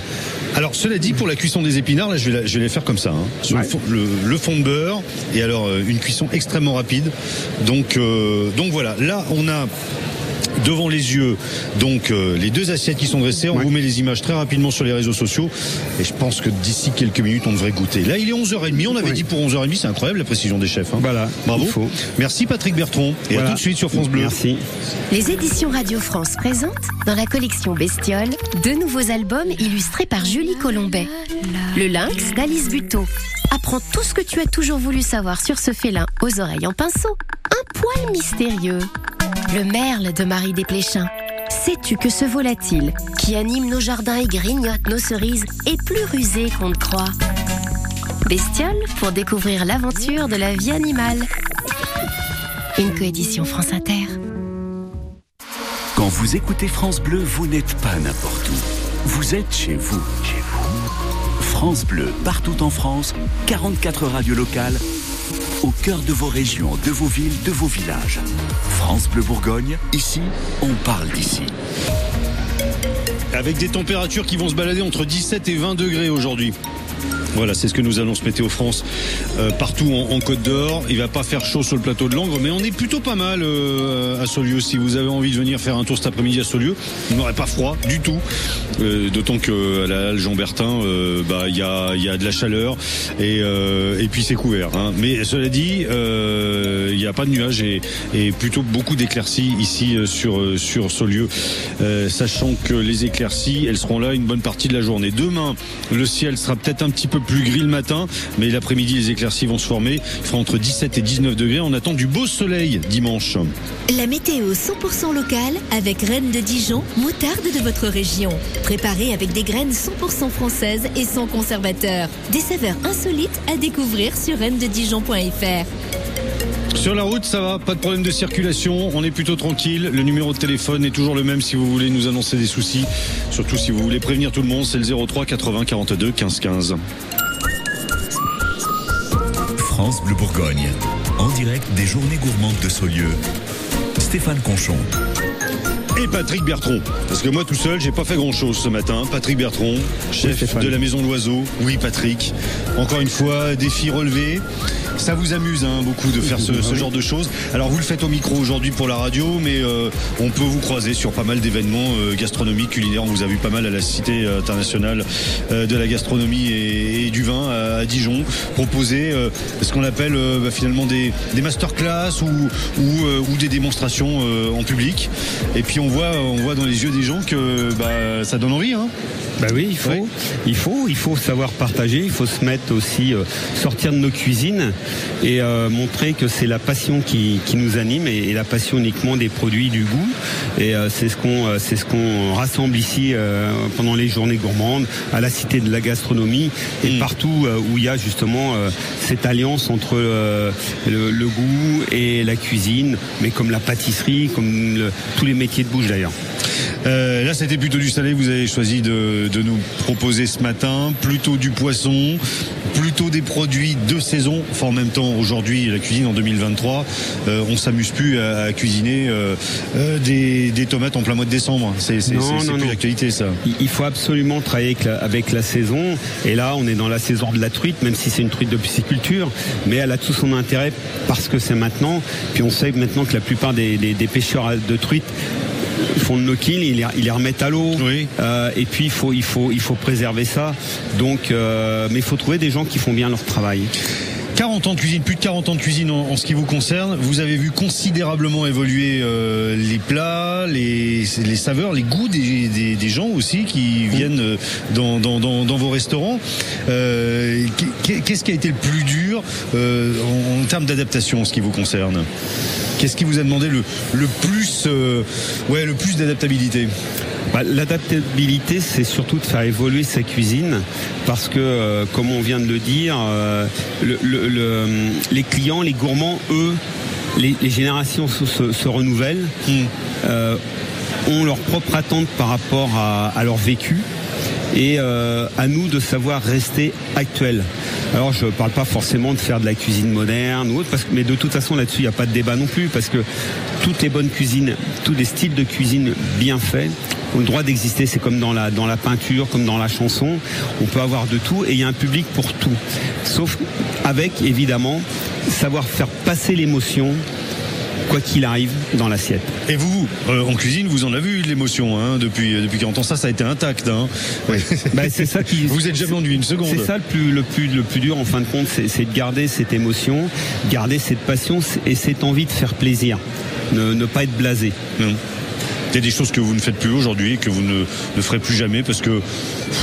Alors, cela dit, pour la cuisson des épinards, là, je vais, la- je vais les faire comme ça. hein. Sur Ouais. le, fond, le- le fond de beurre et alors euh, une cuisson extrêmement rapide. Donc, euh, donc voilà. Là, on a devant les yeux donc euh, les deux assiettes qui sont dressées. On vous met les images très rapidement sur les réseaux sociaux et je pense que d'ici quelques minutes, on devrait goûter. Là, il est 11h30. On avait dit pour 11h30. C'est incroyable la précision des chefs. hein. Voilà. Bravo. il faut. Merci Patrick Bertrand et à tout de suite sur France Bleu. Merci. Les éditions Radio France présentent, dans la collection Bestiole, deux nouveaux albums illustrés par Julie Colombet. Le Lynx d'Alice Buteau. Apprends tout ce que tu as toujours voulu savoir sur ce félin aux oreilles en pinceau. Un poil mystérieux. Le Merle de Marie Desplechin. Sais-tu que ce volatile, qui anime nos jardins et grignote nos cerises, est plus rusé qu'on ne croit? Bestiole pour découvrir l'aventure de la vie animale. Une coédition France Inter. Quand vous écoutez France Bleu, vous n'êtes pas n'importe où. Vous êtes chez vous. Chez vous. France Bleu, partout en France, 44 radios locales, au cœur de vos régions, de vos villes, de vos villages. France Bleu Bourgogne, ici, on parle d'ici. Avec des températures qui vont se balader entre 17 et 20 degrés aujourd'hui. Voilà, c'est ce que nous annonce Météo France euh, partout en, Côte d'Or. Il va pas faire chaud sur le plateau de Langres, mais on est plutôt pas mal euh, à Saulieu. Si vous avez envie de venir faire un tour cet après-midi à Saulieu, vous n'aurez pas froid du tout. Euh, D'autant que à la Jean Bertin, bah il y a, y a de la chaleur et, puis c'est couvert. Hein. Mais cela dit, il n'y a pas de nuages et, plutôt beaucoup d'éclaircies ici sur sur Saulieu, sachant que les éclaircies, elles seront là une bonne partie de la journée. Demain, le ciel sera peut-être un petit peu plus gris le matin, mais l'après-midi, les éclaircies vont se former. Il fera entre 17 et 19 degrés. On attend du beau soleil dimanche. La météo 100% locale avec Rennes de Dijon, moutarde de votre région. Préparée avec des graines 100% françaises et sans conservateur. Des saveurs insolites à découvrir sur rennededijon.fr. Sur la route, ça va, pas de problème de circulation, on est plutôt tranquille. Le numéro de téléphone est toujours le même si vous voulez nous annoncer des soucis, surtout si vous voulez prévenir tout le monde, c'est le 03 80 42 15 15. France Bleu Bourgogne, en direct des journées gourmandes de Saulieu. Stéphane Conchon. Et Patrick Bertron. Parce que moi tout seul, j'ai pas fait grand chose ce matin. Patrick Bertron, chef de la Maison de l'Oiseau. Oui, Patrick. Encore une fois, défi relevé. Ça vous amuse hein, beaucoup de faire ce, ce, genre de choses. Alors vous le faites au micro aujourd'hui pour la radio, mais euh, on peut vous croiser sur pas mal d'événements euh, gastronomiques, culinaires. On vous a vu pas mal à la Cité internationale euh, de la gastronomie et, et du vin à, à, Dijon, proposer ce qu'on appelle bah, finalement des, des masterclass ou, ou, ou des démonstrations en public. Et puis on voit, on voit dans les yeux des gens que bah, ça donne envie. Hein bah oui, il faut, il faut, il faut savoir partager, il faut se mettre aussi, euh, sortir de nos cuisines et euh, montrer que c'est la passion qui, qui nous anime et, et, la passion uniquement des produits du goût. Et euh, c'est ce qu'on, c'est ce qu'on rassemble ici pendant les journées gourmandes à la Cité de la gastronomie et mmh. partout où il y a justement cette alliance entre le, le, goût et la cuisine, mais comme la pâtisserie, comme le, tous les métiers de bouche d'ailleurs. Euh, là, c'était plutôt du salé. Vous avez choisi de, de, nous proposer ce matin plutôt du poisson, plutôt des produits de saison. Enfin, en même temps, aujourd'hui, la cuisine en 2023, euh, on s'amuse plus à, à cuisiner euh, des, des, tomates en plein mois de décembre. C'est plus l'actualité, ça. Il faut absolument travailler avec la, avec la, saison. Et là, on est dans la saison de la truite, même si c'est une truite de pisciculture, mais elle a tout son intérêt parce que c'est maintenant. Puis on sait maintenant que la plupart des, des, des pêcheurs de truite font le no-kill, ils, ils, les remettent à l'eau. Oui. Euh, et puis il faut, il faut, il faut préserver ça. Donc, euh, mais il faut trouver des gens qui font bien leur travail. 40 ans de cuisine, plus de 40 ans de cuisine en, en ce qui vous concerne. Vous avez vu considérablement évoluer euh, les plats, les, les, saveurs, les goûts des, des, des gens aussi qui viennent dans, dans, dans, dans vos restaurants. Euh, Qu'est-ce qui a été le plus dur euh, en, en, termes d'adaptation en ce qui vous concerne? Qu'est-ce qui vous a demandé le, le plus, euh, ouais, le plus d'adaptabilité? Bah, L'adaptabilité, c'est surtout de faire évoluer sa cuisine parce que, euh, comme on vient de le dire, euh, le, le, le, les clients, les gourmands, eux, les, les générations se, se, se renouvellent, Hmm. euh, ont leur propre attente par rapport à, à leur vécu et euh, à nous de savoir rester actuels. Alors je ne parle pas forcément de faire de la cuisine moderne ou autre, parce que, mais de toute façon là-dessus il n'y a pas de débat non plus, parce que toutes les bonnes cuisines, tous les styles de cuisine bien faits ont le droit d'exister. C'est comme dans la, dans la peinture, comme dans la chanson. On peut avoir de tout et il y a un public pour tout. Sauf avec, évidemment, savoir faire passer l'émotion quoi qu'il arrive dans l'assiette. Et vous, euh, en cuisine, vous en avez eu de l'émotion hein, depuis, depuis 40 ans. Ça, ça a été intact. Hein. Bah, c'est ça qui. Vous êtes jamais ennuyé une seconde. C'est ça le plus, le, plus, le plus dur en fin de compte, c'est de garder cette émotion, garder cette passion et cette envie de faire plaisir. Ne, ne pas être blasé. Non. Il y a des choses que vous ne faites plus aujourd'hui, que vous ne, ne ferez plus jamais parce que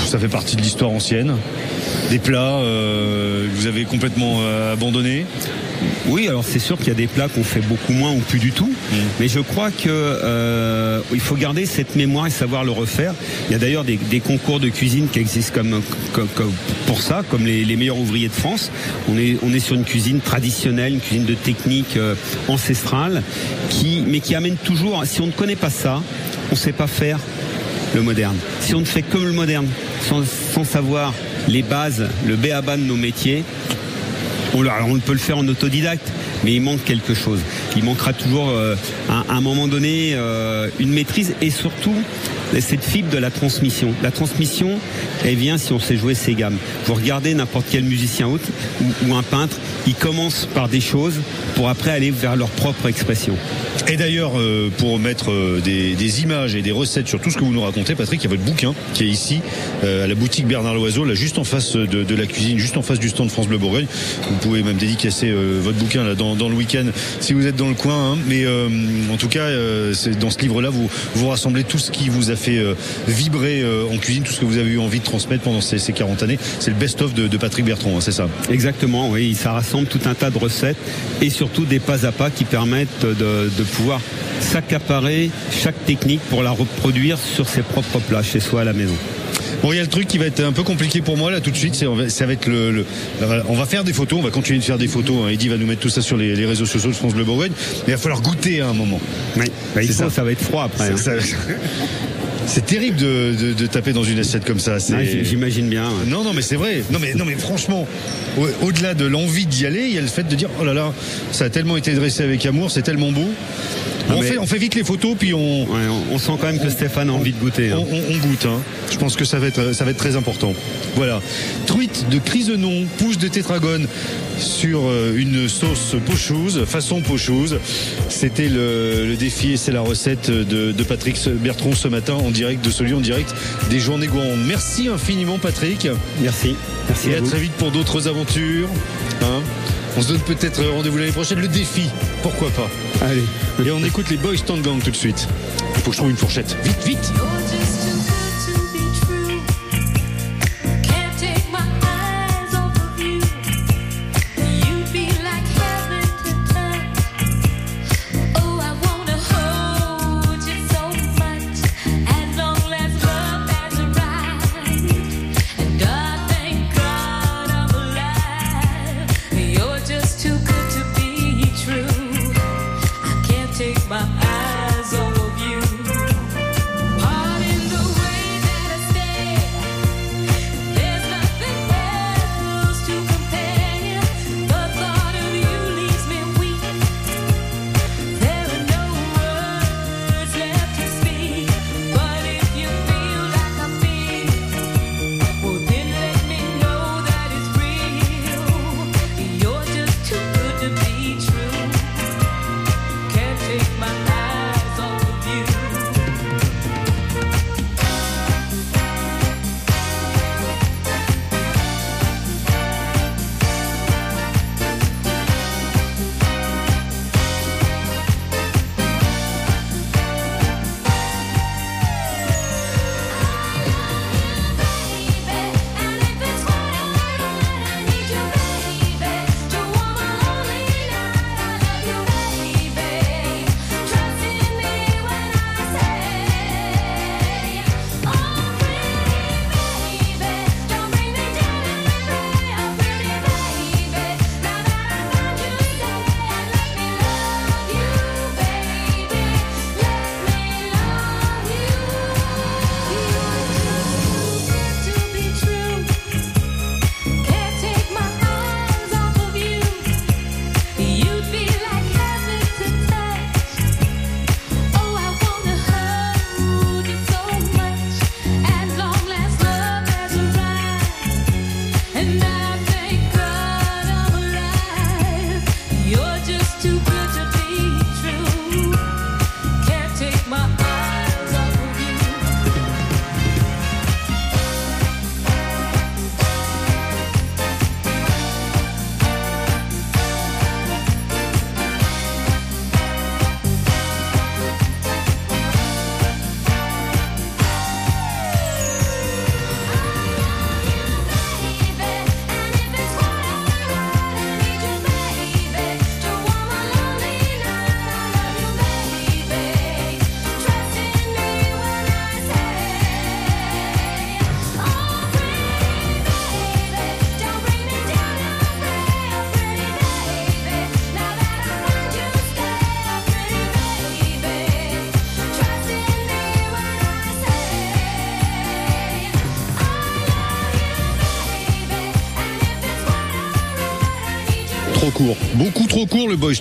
ça fait partie de l'histoire ancienne des plats euh, que vous avez complètement euh, abandonnés Oui, alors c'est sûr qu'il y a des plats qu'on fait beaucoup moins ou plus du tout, Mm. mais je crois que euh, il faut garder cette mémoire et savoir le refaire. Il y a d'ailleurs des, des concours de cuisine qui existent comme, comme- comme- pour ça, comme les, les meilleurs ouvriers de France. On est, on est sur une cuisine traditionnelle, une cuisine de technique euh, ancestrale, qui, mais qui amène toujours. Si on ne connaît pas ça, on ne sait pas faire le moderne. Si on ne fait que le moderne, sans, sans savoir les bases, le b à bas de nos métiers, alors on peut le faire en autodidacte, mais il manque quelque chose. Il manquera toujours, euh, à, à un moment donné, euh, une maîtrise et surtout cette fibre de la transmission. La transmission, elle vient si on sait jouer ses gammes. Vous regardez n'importe quel musicien ou, un peintre, ils commencent par des choses pour après aller vers leur propre expression. Et d'ailleurs, euh, pour mettre euh, des, images et des recettes sur tout ce que vous nous racontez, Patrick, il y a votre bouquin qui est ici, euh, à la boutique Bernard Loiseau, là juste en face de, la cuisine, juste en face du stand France Bleu Bourgogne. Vous pouvez même dédicacer euh, votre bouquin là dans, dans le week-end si vous êtes dans le coin. hein. Mais euh, en tout cas, euh, dans ce livre-là, vous, vous rassemblez tout ce qui vous a fait euh, vibrer en cuisine, tout ce que vous avez eu envie de transmettre pendant ces, ces 40 années. C'est le best-of de, de Patrick Bertrand, hein, c'est ça Exactement, oui, ça rassemble tout un tas de recettes et surtout des pas à pas qui permettent de, de pouvoir s'accaparer chaque technique pour la reproduire sur ses propres plats chez soi à la maison. Bon, il y a le truc qui va être un peu compliqué pour moi là tout de suite. C'est ça va être le, le- on va faire des photos. On va continuer de faire des photos. hein. Eddy va nous mettre tout ça sur les, les réseaux sociaux de France Bleu Bourgogne. Mais il va falloir goûter à un moment. Oui, bah, il faut, ça. va être froid après. hein. C'est ça. C'est terrible de, de- de taper dans une assiette comme ça. Ouais, J'imagine bien. ouais. Non, non, mais c'est vrai. Non, mais, non, mais franchement, au- au-delà de l'envie d'y aller, il y a le fait de dire oh là là, ça a tellement été dressé avec amour, c'est tellement beau. Ah, on, fait, on fait vite les photos, puis on, Ouais, on, on sent quand même que Stéphane a envie de goûter. hein. on, on- on goûte. hein. Je pense que ça va être, ça va être très important. Voilà. Truite de Crisenon, pousse de tétragone sur euh, une sauce pochouse, façon pochouse. C'était le, le défi et c'est la recette de, de Patrick Bertrand ce matin en direct de Solion, en direct des Journées Gourmandes. Merci infiniment Patrick. Merci. Merci Et à à vous. très vite pour d'autres aventures. hein. On se donne peut-être rendez-vous l'année prochaine. Le défi, pourquoi pas. Allez. Et on écoute les Boys Stand Gang tout de suite. Il faut que je trouve une fourchette. Vite, vite.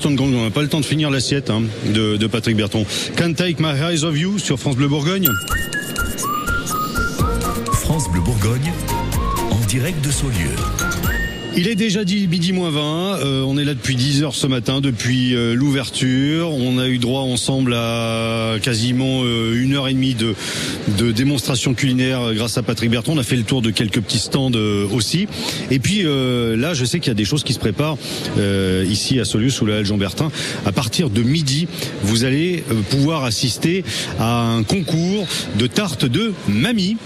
On n'a pas le temps de finir l'assiette hein, de, de Patrick Berton. Can't Take My Eyes Off You sur France Bleu Bourgogne. France Bleu Bourgogne, en direct de Saulieu. Il est déjà dit midi moins 20. Euh, on est là depuis 10 heures ce matin, depuis euh, l'ouverture. On a eu droit ensemble à quasiment euh, une heure et demie de, de démonstration culinaire grâce à Patrick Berton. On a fait le tour de quelques petits stands aussi. Et puis euh, là, je sais qu'il y a des choses qui se préparent euh, ici à Solius sous la halle Jean Bertin. À partir de midi, vous allez pouvoir assister à un concours de tartes de mamie.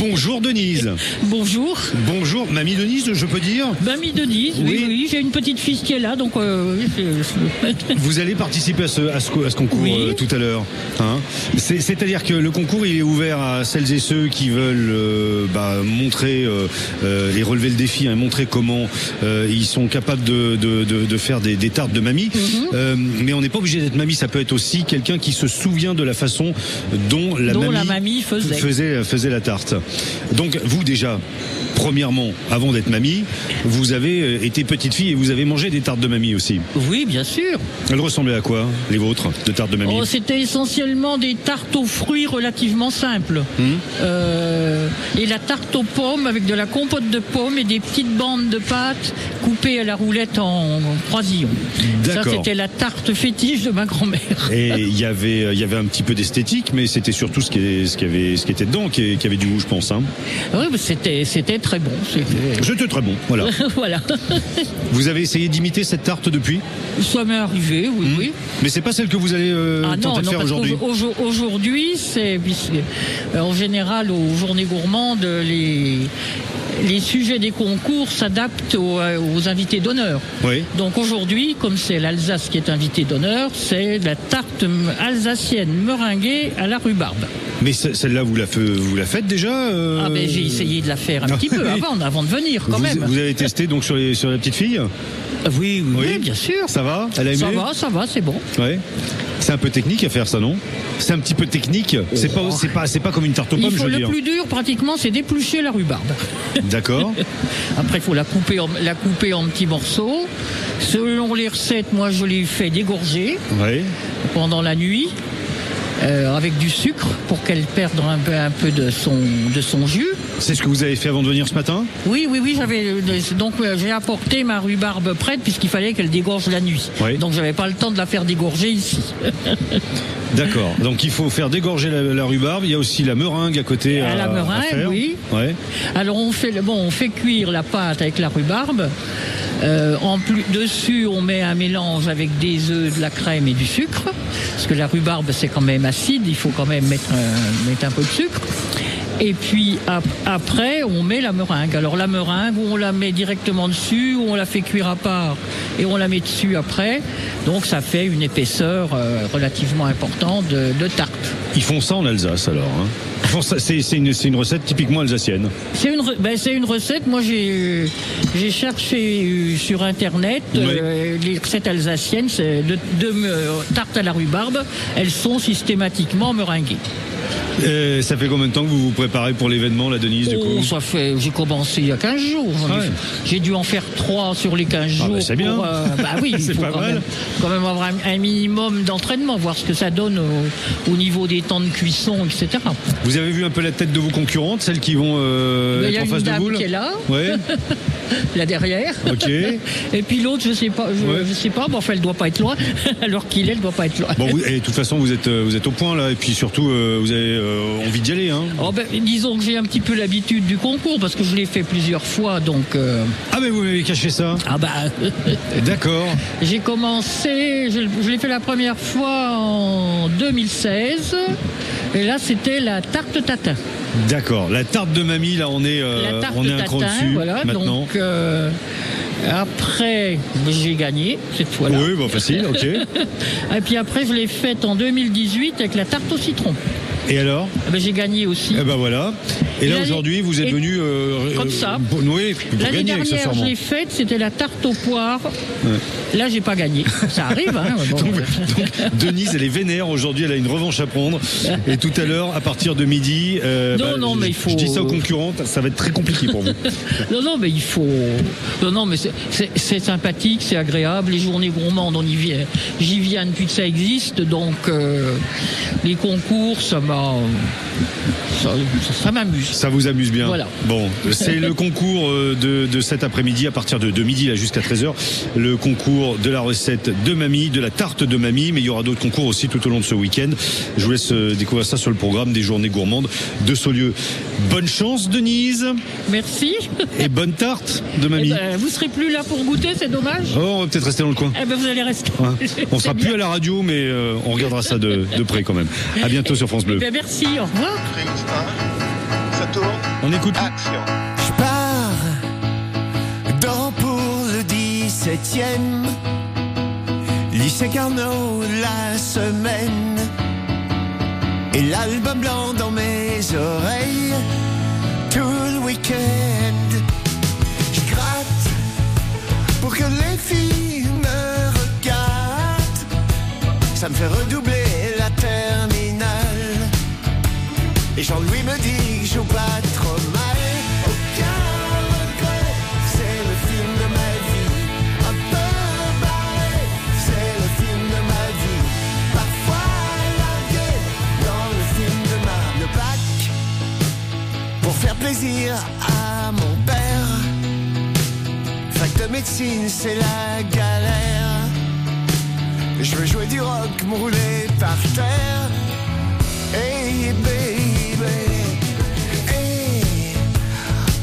Bonjour Denise. Bonjour. Bonjour Mamie Denise, je peux dire. Mamie Denise, oui, Oui. oui, j'ai une petite fille qui est là, donc euh, je- Vous allez participer à ce, à ce, à ce concours Oui. euh, tout à l'heure. Hein C'est- C'est-à-dire que le concours il est ouvert à celles et ceux qui veulent euh, bah, montrer et relever le défi, hein, montrer comment ils sont capables de, de, de, de faire des, des tartes de mamie. Mhm. Mais on n'est pas obligé d'être mamie, ça peut être aussi quelqu'un qui se souvient de la façon dont la Dont mamie, la mamie faisait. faisait faisait la tarte. Donc vous déjà. Premièrement, avant d'être mamie, vous avez euh, été petite fille et vous avez mangé des tartes de mamie aussi. Oui, bien sûr. Elles ressemblaient à quoi, les vôtres, de tartes de mamie Oh, C'était essentiellement des tartes aux fruits relativement simples. Hmm? Euh, et la tarte aux pommes avec de la compote de pommes et des petites bandes de pâte coupées à la roulette en, croisillon. Ça, c'était la tarte fétiche de ma grand-mère. Et il y avait, il y avait un petit peu d'esthétique, mais c'était surtout ce qui, est- ce qui avait, ce qui était dedans, qui, qui avait du goût, je pense. Hein? Oui, c'était, c'était très bon. C'était très bon, voilà. voilà. Vous avez essayé d'imiter cette tarte depuis? Ça m'est arrivé, oui, oui. Mais c'est pas celle que vous allez euh, Ah non, tenter de non, faire aujourd'hui. aujourd'hui, c'est euh, en général aux journées gourmandes, les les sujets des concours s'adaptent aux, euh, aux invités d'honneur. Oui. Donc aujourd'hui, comme c'est l'Alsace qui est invité d'honneur, c'est la tarte alsacienne meringuée à la rhubarbe. Mais ce- celle-là, vous la, vous la faites déjà euh, Ah ben j'ai essayé de la faire un petit peu avant, avant de venir quand vous, même. vous avez testé donc sur, les, sur la petite fille? Oui, oui, oui, bien sûr. Ça va Elle a aimé Ça va, ça va, c'est bon. Ouais. C'est un peu technique à faire ça, non? C'est un petit peu technique. C'est pas, c'est pas, c'est pas comme une tarte aux Il pommes, je veux le dire. plus dur pratiquement, c'est d'éplucher la rhubarbe. D'accord. Après, il faut la couper, en, la couper en petits morceaux. Selon les recettes, moi, je les fais dégorger pendant la nuit. Euh, avec du sucre pour qu'elle perde un peu, un peu de, son, de son jus. C'est ce que vous avez fait avant de venir ce matin Oui, oui, oui, j'avais donc euh, j'ai apporté ma rhubarbe prête puisqu'il fallait qu'elle dégorge la nuit. Oui. Donc j'avais pas le temps de la faire dégorger ici. D'accord. Donc il faut faire dégorger la, la rhubarbe. Il y a aussi la meringue à côté. À à, la à meringue, faire. oui. Ouais. Alors on fait bon, on fait cuire la pâte avec la rhubarbe. Euh, en plus dessus, on met un mélange avec des œufs, de la crème et du sucre, parce que la rhubarbe c'est quand même acide, il faut quand même mettre un, mettre un peu de sucre. Et puis ap- après, on met la meringue. Alors la meringue, on la met directement dessus, ou on la fait cuire à part et on la met dessus après. Donc ça fait une épaisseur euh, relativement importante de, de tarte. Ils font ça en Alsace alors. hein? C'est une, recette typiquement alsacienne. C'est une, ben, une recette. Moi, j'ai cherché euh, sur Internet euh, les recettes alsaciennes de, de tartes à la rhubarbe. Elles sont systématiquement meringuées. Euh, ça fait combien de temps que vous vous préparez pour l'événement, la Denise, du Oh, coup ça fait, j'ai commencé il y a 15 jours. Ah ouais. J'ai dû en faire 3 sur les 15 Ah jours. bah, c'est bien. euh, bah oui, il faut pas quand mal. même, quand même avoir un, minimum d'entraînement, voir ce que ça donne au, au niveau des temps de cuisson, etc. Vous avez vu un peu la tête de vos concurrentes, celles qui vont euh, Il y être a en une face de vous là qui est là. Ouais. là derrière. Ok. Et puis l'autre, je sais pas, je, Ouais. je sais pas, mais enfin, elle doit pas être loin. Alors qu'il est, elle doit pas être loin. Bon, et de toute façon, vous êtes, euh, vous êtes au point là, et puis surtout, euh, vous avez euh, envie d'y aller. Hein. Oh, ben, disons que j'ai un petit peu l'habitude du concours parce que je l'ai fait plusieurs fois, donc. euh, Ah, mais vous m'avez caché ça Ah bah. D'accord. J'ai commencé, je, je l'ai fait la première fois en 2016. Et là, c'était la tarte tatin. D'accord. La tarte de mamie, là, on est, euh, on est un cran tatin, dessus voilà. maintenant. Donc, après, j'ai gagné cette fois-là. Oui, bon, facile, ok. Et puis après, je l'ai faite en 2018 avec la tarte au citron. Et alors Eh ben, J'ai gagné aussi. Eh ben voilà. Et là aujourd'hui, vous êtes et- venu euh, Comme euh, ça. pour- oui, pour L'année dernière, je l'ai faite, c'était la tarte aux poires. Ouais. Là, j'ai pas gagné. Ça arrive, hein. bon. Donc, donc, Denise, elle est vénère aujourd'hui, elle a une revanche à prendre. Et tout à l'heure, à partir de midi, euh, Non, non, je- mais il je faut- dis ça aux concurrentes, ça va être très compliqué pour vous. non, non, mais il faut. Non, non, mais c'est- sympathique, c'est agréable. Les journées gourmandes, on y vient. J'y viens depuis que ça existe, donc euh, les concours, ça m'a. Ça, ça- ça m'amuse. Ça vous amuse bien. Voilà. Bon, c'est le concours euh, de, de cet après-midi à partir de, de midi là jusqu'à 13h. Le concours de la recette de mamie, de la tarte de mamie, mais il y aura d'autres concours aussi tout au long de ce week-end. Je vous laisse euh, découvrir ça sur le programme des journées gourmandes de Saulieu. Bonne chance Denise Merci. et bonne tarte de mamie. Eh ben, vous serez plus là pour goûter, c'est dommage. Oh, on va peut-être rester dans le coin. Eh ben, vous allez rester. Hein. On sera plus à la radio, mais euh, on regardera ça de, de près quand même. À bientôt sur France Bleu. Eh ben, merci, au revoir. Ça tourne. On écoute. Je pars dans pour le 17e. Lycée Carnot la semaine. Et l'album blanc dans mes oreilles. Tout le week-end. Je gratte pour que les filles me regardent. Ça me fait redoubler la terminale. Et Jean-Louis me dit que je joue pas plaisir à mon père. Fac de médecine, c'est la galère. Je veux jouer du rock, me rouler par terre. Hey baby, hey.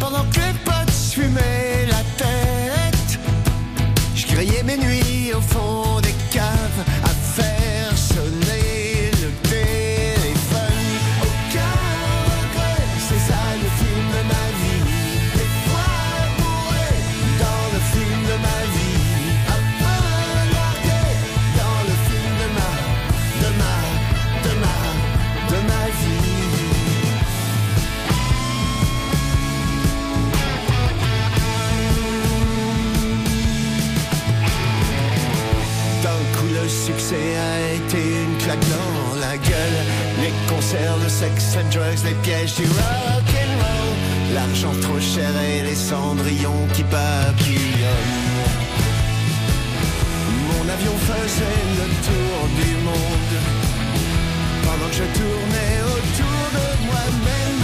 Pendant que les potes fumaient la tête, je grillais mes nuits au fond Le sex and drugs, les pièges du rock and roll. L'argent trop cher et les cendrillons qui papillonnent. Mon avion faisait le tour du monde. Pendant que je tournais autour de moi-même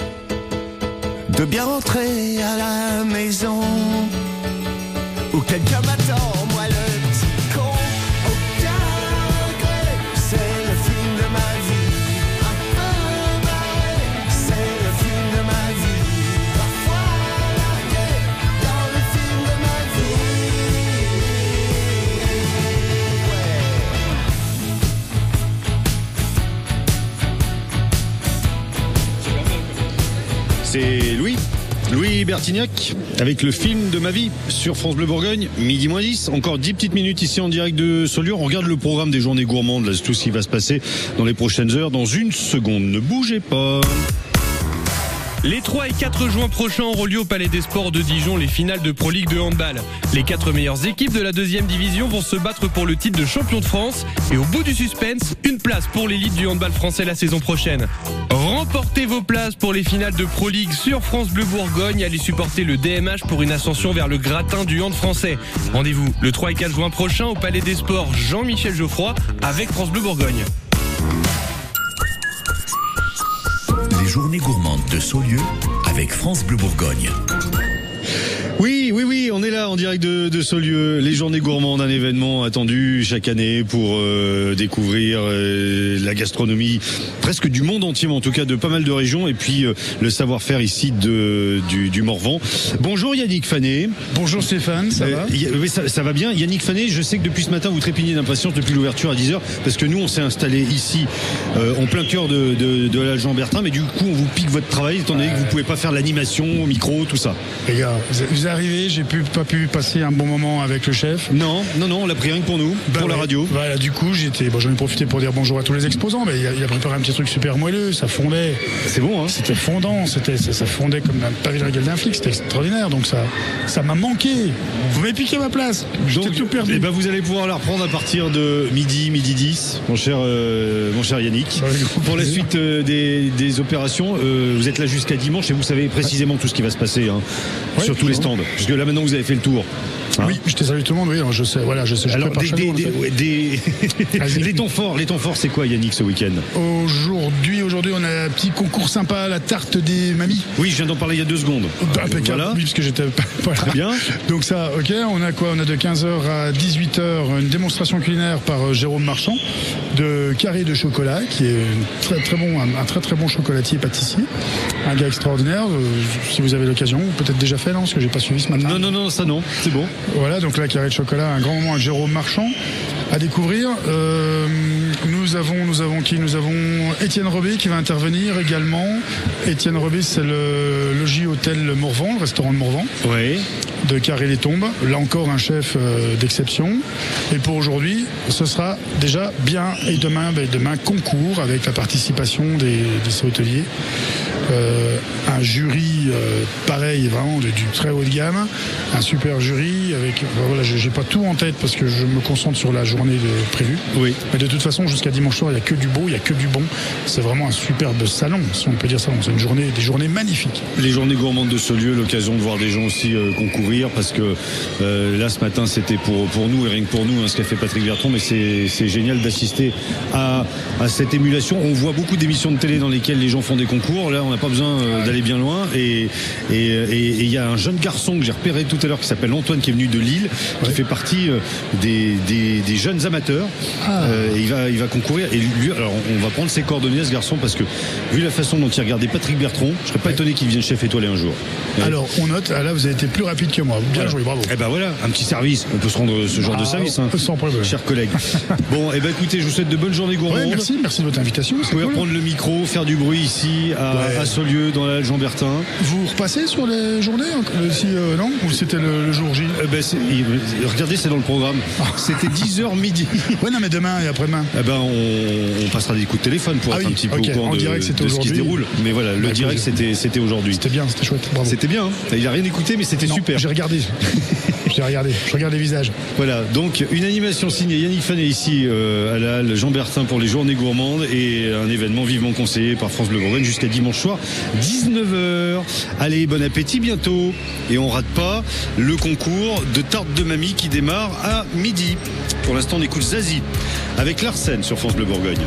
de bien rentrer à la maison où quelqu'un m'attend, moi le petit con. Aucun regret, c'est le film de ma vie. Un peu barré, c'est le film de ma vie. Parfois largué dans le film de ma C'est Bertignac avec le film de ma vie sur France Bleu Bourgogne, midi moins 10. Encore 10 petites minutes ici en direct de Saulieu. On regarde le programme des journées gourmandes, tout ce qui va se passer dans les prochaines heures. Dans une seconde, ne bougez pas. Les 3 et 4 juin prochains auront lieu au Palais des Sports de Dijon les finales de Pro League de handball. Les quatre meilleures équipes de la deuxième division vont se battre pour le titre de champion de France et au bout du suspense, une place pour l'élite du handball français la saison prochaine. Remportez vos places pour les finales de Pro League sur France Bleu Bourgogne. Allez supporter le DMH pour une ascension vers le gratin du hand français. Rendez-vous le 3 et 4 juin prochain au Palais des Sports Jean-Michel Geoffroy avec France Bleu Bourgogne. Les journées gourmandes de Saulieu avec France Bleu Bourgogne. On est là en direct de, de Saulieu. Les journées gourmandes, un événement attendu chaque année pour euh, découvrir euh, la gastronomie presque du monde entier, mais en tout cas de pas mal de régions, et puis euh, le savoir-faire ici de, du, du Morvan. Bonjour Yannick Fané. Bonjour Stéphane, ça va? y- oui, ça, ça va bien. Yannick Fané, je sais que depuis ce matin, vous trépignez d'impatience depuis l'ouverture à 10h, parce que nous, on s'est installé ici, en plein cœur de, de, de la Jean Bertin, mais du coup, on vous pique votre travail, étant donné que vous pouvez pas faire l'animation, au micro, tout ça. Les gars, vous arrivez, j'ai pu, pas pu passer un bon moment avec le chef. Non, non, non, on l'a pris rien que pour nous, pour la radio. Voilà, du coup, j'étais, bon, j'en ai profité pour dire bonjour à tous les exposants, mais il a, il a préparé un petit truc super moelleux, ça fondait. C'est bon, hein C'était fondant, c'était, ça, ça fondait comme un pavé de régal d'un flic, c'était extraordinaire, donc ça, ça m'a manqué. Vous m'avez piqué ma place. J'étais tout perdu. Eh ben, vous allez pouvoir la reprendre à partir de midi, midi 10, mon cher, euh, mon cher Yannick. Pour la suite euh, des, des opérations, euh, vous êtes là jusqu'à dimanche et vous savez précisément tout ce qui va se passer hein, Ouais, sur tous les stands. Parce que là maintenant vous avez fait le tour. Hein Oui, je t'ai salué tout le monde, oui, alors je sais, voilà, je sais, je Alors, des, des- des- des- les temps forts, les temps forts, c'est quoi Yannick ce week-end? Aujourd'hui, aujourd'hui, on a un petit concours sympa, la tarte des mamies. Oui, je viens d'en parler il y a deux secondes. Impeccable, Voilà. oui, parce que j'étais voilà. Très bien. Donc ça, ok, on a quoi? On a de 15h à 18h une démonstration culinaire par euh, Jérôme Marchand de carré de chocolat, qui est très très bon, un, un très très bon chocolatier pâtissier, un gars extraordinaire. euh, si vous avez l'occasion, peut-être déjà fait, non? Parce que j'ai pas suivi ce matin. Non, non, non, ça non, c'est bon. Voilà, donc là, carré de chocolat, un grand moment avec Jérôme Marchand à découvrir. Euh, nous avons, nous avons qui? Nous avons Étienne Robé qui va intervenir également. Étienne Robé, c'est le logis hôtel Morvan, le restaurant de Morvan. Oui. De Carré les Tombes. Là encore, un chef euh, d'exception. Et pour aujourd'hui, ce sera déjà bien. Et demain, ben, demain concours avec la participation des, des hôteliers. Euh, un jury euh, pareil, vraiment du très haut de gamme, un super jury avec. enfin, voilà, j'ai j'ai pas tout en tête parce que je me concentre sur la journée de, prévue. Oui. Mais de toute façon, jusqu'à dimanche soir, il n'y a que du beau, il n'y a que du bon. C'est vraiment un superbe salon, si on peut dire salon. C'est une journée, des journées magnifiques. Les journées gourmandes de ce lieu, l'occasion de voir des gens aussi euh, concourir, parce que euh, là ce matin c'était pour, pour nous et rien que pour nous, hein, ce qu'a fait Patrick Bertrand, mais c'est c'est génial d'assister à, à cette émulation. On voit beaucoup d'émissions de télé dans lesquelles les gens font des concours. Là, on n'a pas besoin euh, d'aller bien loin. Et et- et- et il y a un jeune garçon que j'ai repéré tout à l'heure qui s'appelle Antoine, qui est venu de Lille, qui fait partie euh, des, des, des jeunes amateurs. Et il va il va concourir. Et lui, alors on va prendre ses coordonnées à ce garçon parce que vu la façon dont il regardait Patrick Bertrand, je serais pas étonné qu'il devienne chef étoilé un jour. Ouais. Alors, on note, ah là, vous avez été plus rapide que moi. Bien Voilà. joué, bravo. Eh ben voilà, un petit service. On peut se rendre ce genre de Ah, service, hein, sans problème. chers collègues. bon, eh ben écoutez, je vous souhaite de bonnes journées gourmandes. Ouais, merci, merci de votre invitation. Vous pouvez cool. reprendre le micro, faire du bruit ici à, Ouais. à Saulieu, dans la Jean Bertin. Vous repassez sur les journées euh, si, euh, Non Ou c'était le, le jour J? Eh ben, regardez, c'est dans le programme. C'était 10h midi. Ouais, non, mais demain et après-demain. Eh ben, on, on passera des coups de téléphone pour Ah être oui, un petit peu au courant En de, direct, de ce qui se déroule. Mais voilà, le Bah, direct, c'était, aujourd'hui. C'était bien, c'était chouette. C'était bien. hein. Il a rien écouté, mais c'était super. Regardé. Je regarde les visages. Voilà, donc une animation signée Yannick Fanet ici euh, à la halle Jean Bertin pour les journées gourmandes et un événement vivement conseillé par France Bleu Bourgogne jusqu'à dimanche soir 19h. Allez, bon appétit bientôt et on rate pas le concours de tarte de mamie qui démarre à midi. Pour l'instant, on écoute Zazie avec Larsen sur France Bleu Bourgogne.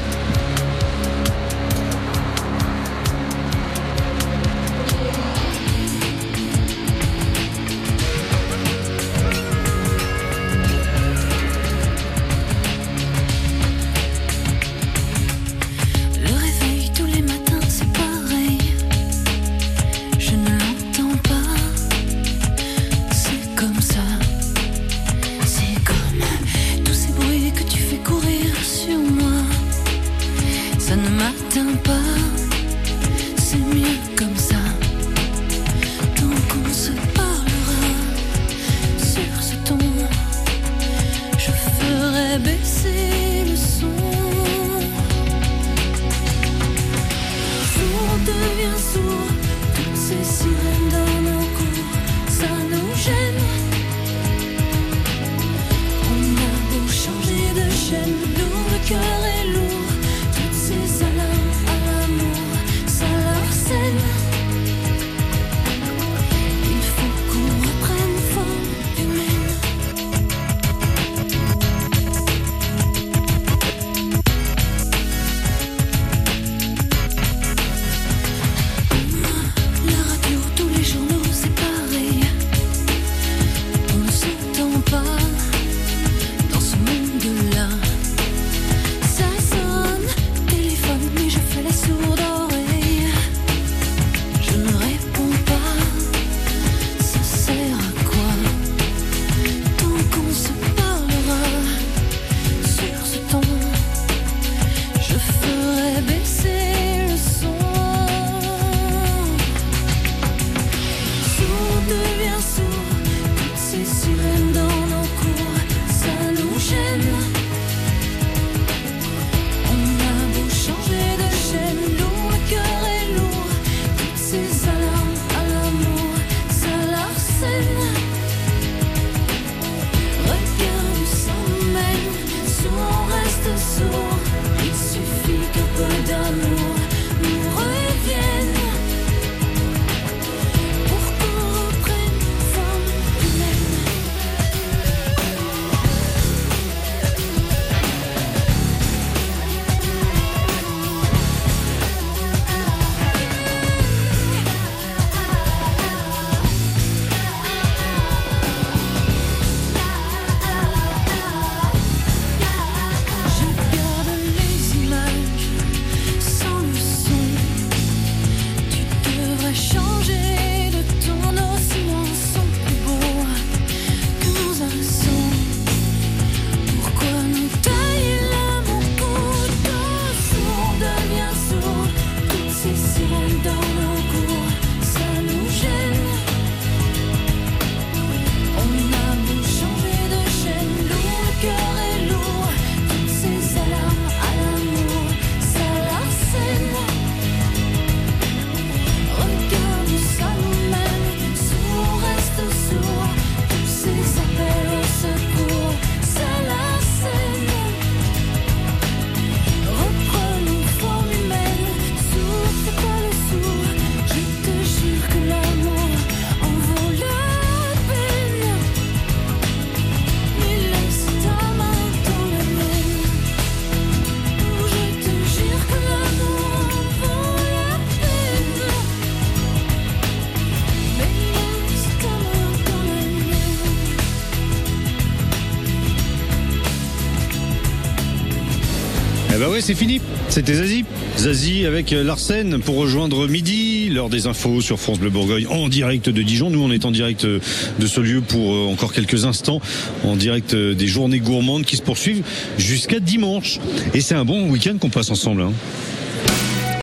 Ouais, c'est fini. C'était Zazie. Zazie avec Larsen pour rejoindre midi, l'heure des infos sur France Bleu Bourgogne en direct de Dijon. Nous, on est en direct de ce lieu pour euh, encore quelques instants, en direct des journées gourmandes qui se poursuivent jusqu'à dimanche. Et c'est un bon week-end qu'on passe ensemble. hein.